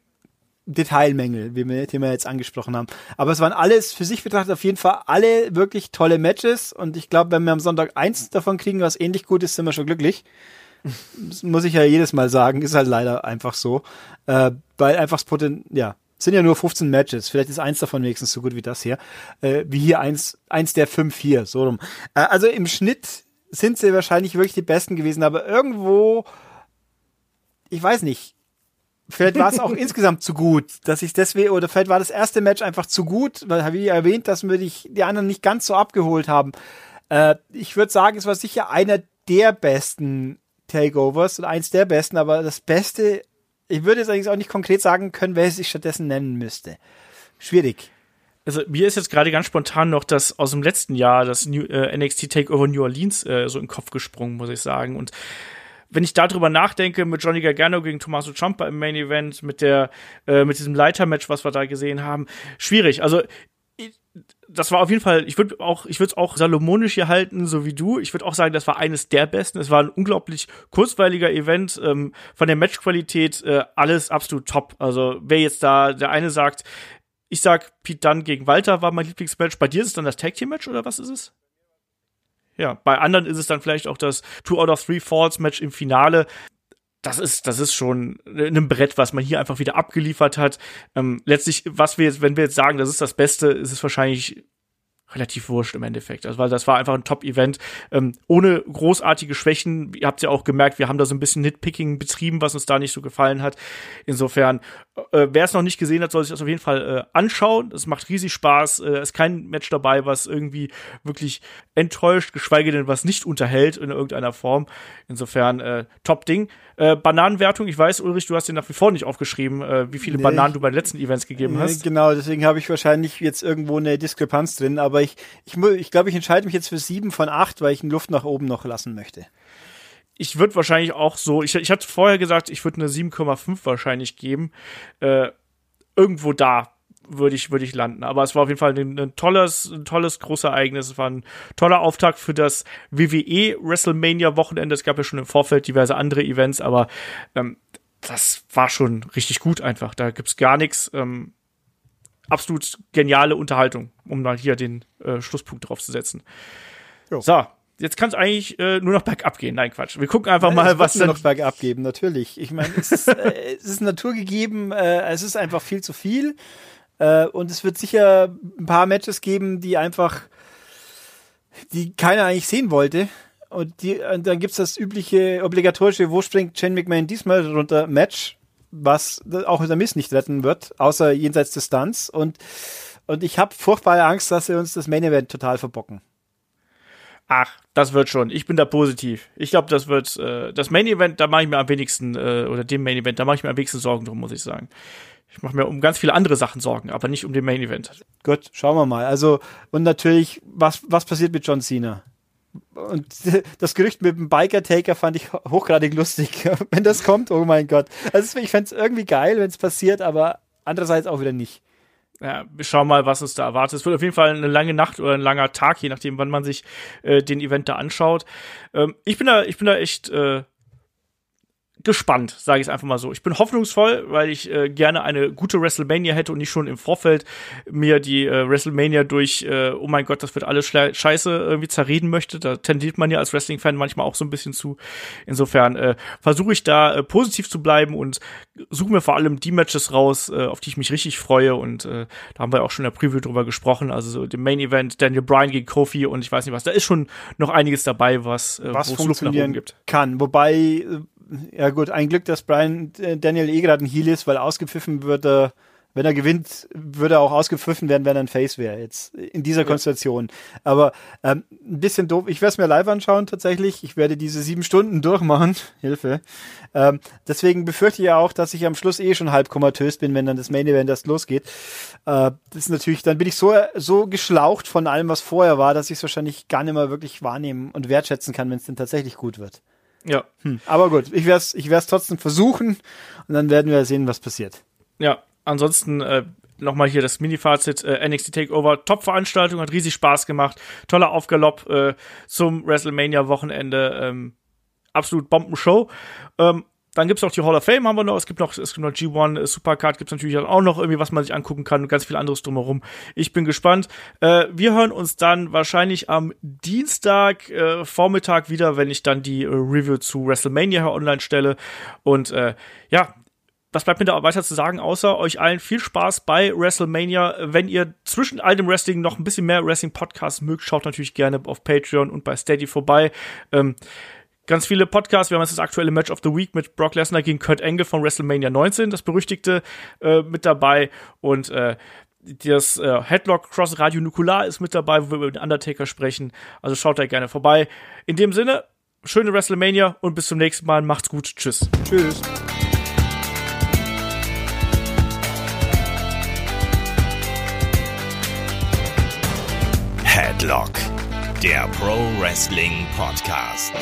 Detailmängel, wie wir, die wir jetzt angesprochen haben. Aber es waren alles für sich betrachtet auf jeden Fall alle wirklich tolle Matches. Und ich glaube, wenn wir am Sonntag eins davon kriegen, was ähnlich gut ist, sind wir schon glücklich. Das muss ich ja jedes Mal sagen, ist halt leider einfach so. Äh, weil einfach das Potenzial, ja, sind ja nur 15 Matches. Vielleicht ist eins davon wenigstens so gut wie das hier. Äh, wie hier eins, eins der fünf hier, so rum. Äh, also im Schnitt sind sie wahrscheinlich wirklich die besten gewesen, aber irgendwo, ich weiß nicht, vielleicht war es auch insgesamt zu gut, dass ich deswegen, oder vielleicht war das erste Match einfach zu gut, weil, wie erwähnt, dass wir die, die anderen nicht ganz so abgeholt haben. Äh, ich würde sagen, es war sicher einer der besten Takeovers und eins der besten, aber das Beste, ich würde jetzt eigentlich auch nicht konkret sagen können, welches ich stattdessen nennen müsste. Schwierig. Also mir ist jetzt gerade ganz spontan noch das aus dem letzten Jahr, das New, äh, NXT Takeover New Orleans äh, so in den Kopf gesprungen, muss ich sagen. Und wenn ich darüber nachdenke, mit Johnny Gargano gegen Tommaso Ciampa im Main Event, mit der, äh, mit diesem Leitermatch, was wir da gesehen haben, schwierig. Also das war auf jeden Fall, ich würde auch, ich würde es auch salomonisch hier halten, so wie du. Ich würde auch sagen, das war eines der besten. Es war ein unglaublich kurzweiliger Event, ähm, von der Matchqualität äh, alles absolut top. Also wer jetzt da, der eine sagt, ich sag Pete Dunn gegen Walter war mein Lieblingsmatch. Bei dir ist es dann das Tag Team Match oder was ist es? Ja, bei anderen ist es dann vielleicht auch das Two out of Three Falls Match im Finale das ist, das ist schon ein Brett, was man hier einfach wieder abgeliefert hat. Ähm, letztlich, was wir jetzt, wenn wir jetzt sagen, das ist das Beste, ist es wahrscheinlich relativ wurscht im Endeffekt. Also, weil das war einfach ein Top-Event, ähm, ohne großartige Schwächen. Ihr habt ja auch gemerkt, wir haben da so ein bisschen Nitpicking betrieben, was uns da nicht so gefallen hat. Insofern, äh, wer es noch nicht gesehen hat, soll sich das auf jeden Fall äh, anschauen. Es macht riesig Spaß. Äh, ist kein Match dabei, was irgendwie wirklich enttäuscht, geschweige denn was nicht unterhält in irgendeiner Form. Insofern, äh, Top-Ding. Äh, Bananenwertung, ich weiß, Ulrich, du hast dir nach wie vor nicht aufgeschrieben, äh, wie viele nee, Bananen du bei den letzten Events gegeben hast. Genau, deswegen habe ich wahrscheinlich jetzt irgendwo eine Diskrepanz drin, aber ich, ich, ich glaube, ich entscheide mich jetzt für sieben von acht, weil ich eine Luft nach oben noch lassen möchte. Ich würde wahrscheinlich auch so, ich, ich hatte vorher gesagt, ich würde eine 7,5 wahrscheinlich geben. Äh, irgendwo da würde ich, würde ich landen. Aber es war auf jeden Fall ein, ein tolles, ein tolles, großes Ereignis. Es war ein toller Auftakt für das WWE WrestleMania Wochenende. Es gab ja schon im Vorfeld diverse andere Events, aber ähm, das war schon richtig gut einfach. Da gibt's gar nichts. Ähm, absolut geniale Unterhaltung, um mal hier den äh, Schlusspunkt drauf zu setzen. Jo. So, jetzt kann es eigentlich äh, nur noch bergab gehen. Nein, Quatsch. Wir gucken einfach mal, was dann noch bergab geben. Natürlich. Ich meine, es, ist, äh, es ist naturgegeben. Äh, es ist einfach viel zu viel. Äh, und es wird sicher ein paar Matches geben, die einfach, die keiner eigentlich sehen wollte. Und, die, und dann gibt's das übliche, obligatorische, wo springt Shane McMahon diesmal runter Match, was auch der Mist nicht retten wird, außer jenseits des Stunts. Und, und ich habe furchtbare Angst, dass sie uns das Main Event total verbocken. Ach, das wird schon. Ich bin da positiv. Ich glaube, das wird äh, das Main Event, da mache ich mir am wenigsten, äh, oder dem Main Event, da mache ich mir am wenigsten Sorgen drum, muss ich sagen. Ich mache mir um ganz viele andere Sachen Sorgen, aber nicht um den Main Event. Gut, schauen wir mal. Also, und natürlich, was, was passiert mit John Cena? Und das Gerücht mit dem Biker-Taker fand ich hochgradig lustig. wenn das kommt, oh mein Gott. Also, ich fände es irgendwie geil, wenn es passiert, aber andererseits auch wieder nicht. Ja, wir schauen mal, was uns da erwartet. Es wird auf jeden Fall eine lange Nacht oder ein langer Tag, je nachdem, wann man sich äh, den Event da anschaut. Ähm, ich bin da, ich bin da echt äh, gespannt, sage ich es einfach mal so. Ich bin hoffnungsvoll, weil ich äh, gerne eine gute WrestleMania hätte und nicht schon im Vorfeld mir die äh, WrestleMania durch, äh, oh mein Gott, das wird alles scheiße irgendwie zerreden möchte. Da tendiert man ja als Wrestling-Fan manchmal auch so ein bisschen zu. Insofern äh, versuche ich da äh, positiv zu bleiben und suche mir vor allem die Matches raus, äh, auf die ich mich richtig freue. Und äh, da haben wir auch schon in der Preview drüber gesprochen. Also so dem Main Event, Daniel Bryan gegen Kofi und ich weiß nicht was. Da ist schon noch einiges dabei, was, äh, was funktionieren gibt. kann. Wobei äh, ja gut, ein Glück, dass Brian äh, Daniel eh gerade ein Heal ist, weil ausgepfiffen wird er, wenn er gewinnt, würde er auch ausgepfiffen werden, wenn er ein Face wäre, jetzt in dieser ja. Konstellation. Aber ähm, ein bisschen doof. Ich werde es mir live anschauen tatsächlich. Ich werde diese sieben Stunden durchmachen. Hilfe. Ähm, deswegen befürchte ich ja auch, dass ich am Schluss eh schon halb komatös bin, wenn dann das Main Event erst losgeht. Äh, das ist natürlich, dann bin ich so, so geschlaucht von allem, was vorher war, dass ich es wahrscheinlich gar nicht mehr wirklich wahrnehmen und wertschätzen kann, wenn es denn tatsächlich gut wird. Ja. Hm. Aber gut, ich werde es ich werd's trotzdem versuchen und dann werden wir sehen, was passiert. Ja, ansonsten äh, nochmal hier das Mini-Fazit. Äh, NXT Takeover, Top-Veranstaltung, hat riesig Spaß gemacht. Toller Aufgalopp äh, zum WrestleMania-Wochenende. Ähm, absolut Bombenshow. Ähm, dann gibt's noch die Hall of Fame, haben wir noch. Es gibt noch, es gibt noch G1 äh, Supercard, gibt's natürlich auch noch irgendwie, was man sich angucken kann und ganz viel anderes drumherum. Ich bin gespannt. Äh, wir hören uns dann wahrscheinlich am Dienstag äh, Vormittag wieder, wenn ich dann die äh, Review zu WrestleMania online stelle. Und äh, ja, was bleibt mir da weiter zu sagen, außer euch allen viel Spaß bei WrestleMania. Wenn ihr zwischen all dem Wrestling noch ein bisschen mehr Wrestling-Podcasts mögt, schaut natürlich gerne auf Patreon und bei Steady vorbei. Ähm, ganz viele Podcasts. Wir haben jetzt das aktuelle Match of the Week mit Brock Lesnar gegen Kurt Angle von WrestleMania 19, das berüchtigte, äh, mit dabei. Und äh, das äh, Headlock Cross Radio Nukular ist mit dabei, wo wir über den Undertaker sprechen. Also schaut da gerne vorbei. In dem Sinne, schöne WrestleMania und bis zum nächsten Mal. Macht's gut. Tschüss. Tschüss. Headlock, der Pro Wrestling Podcast.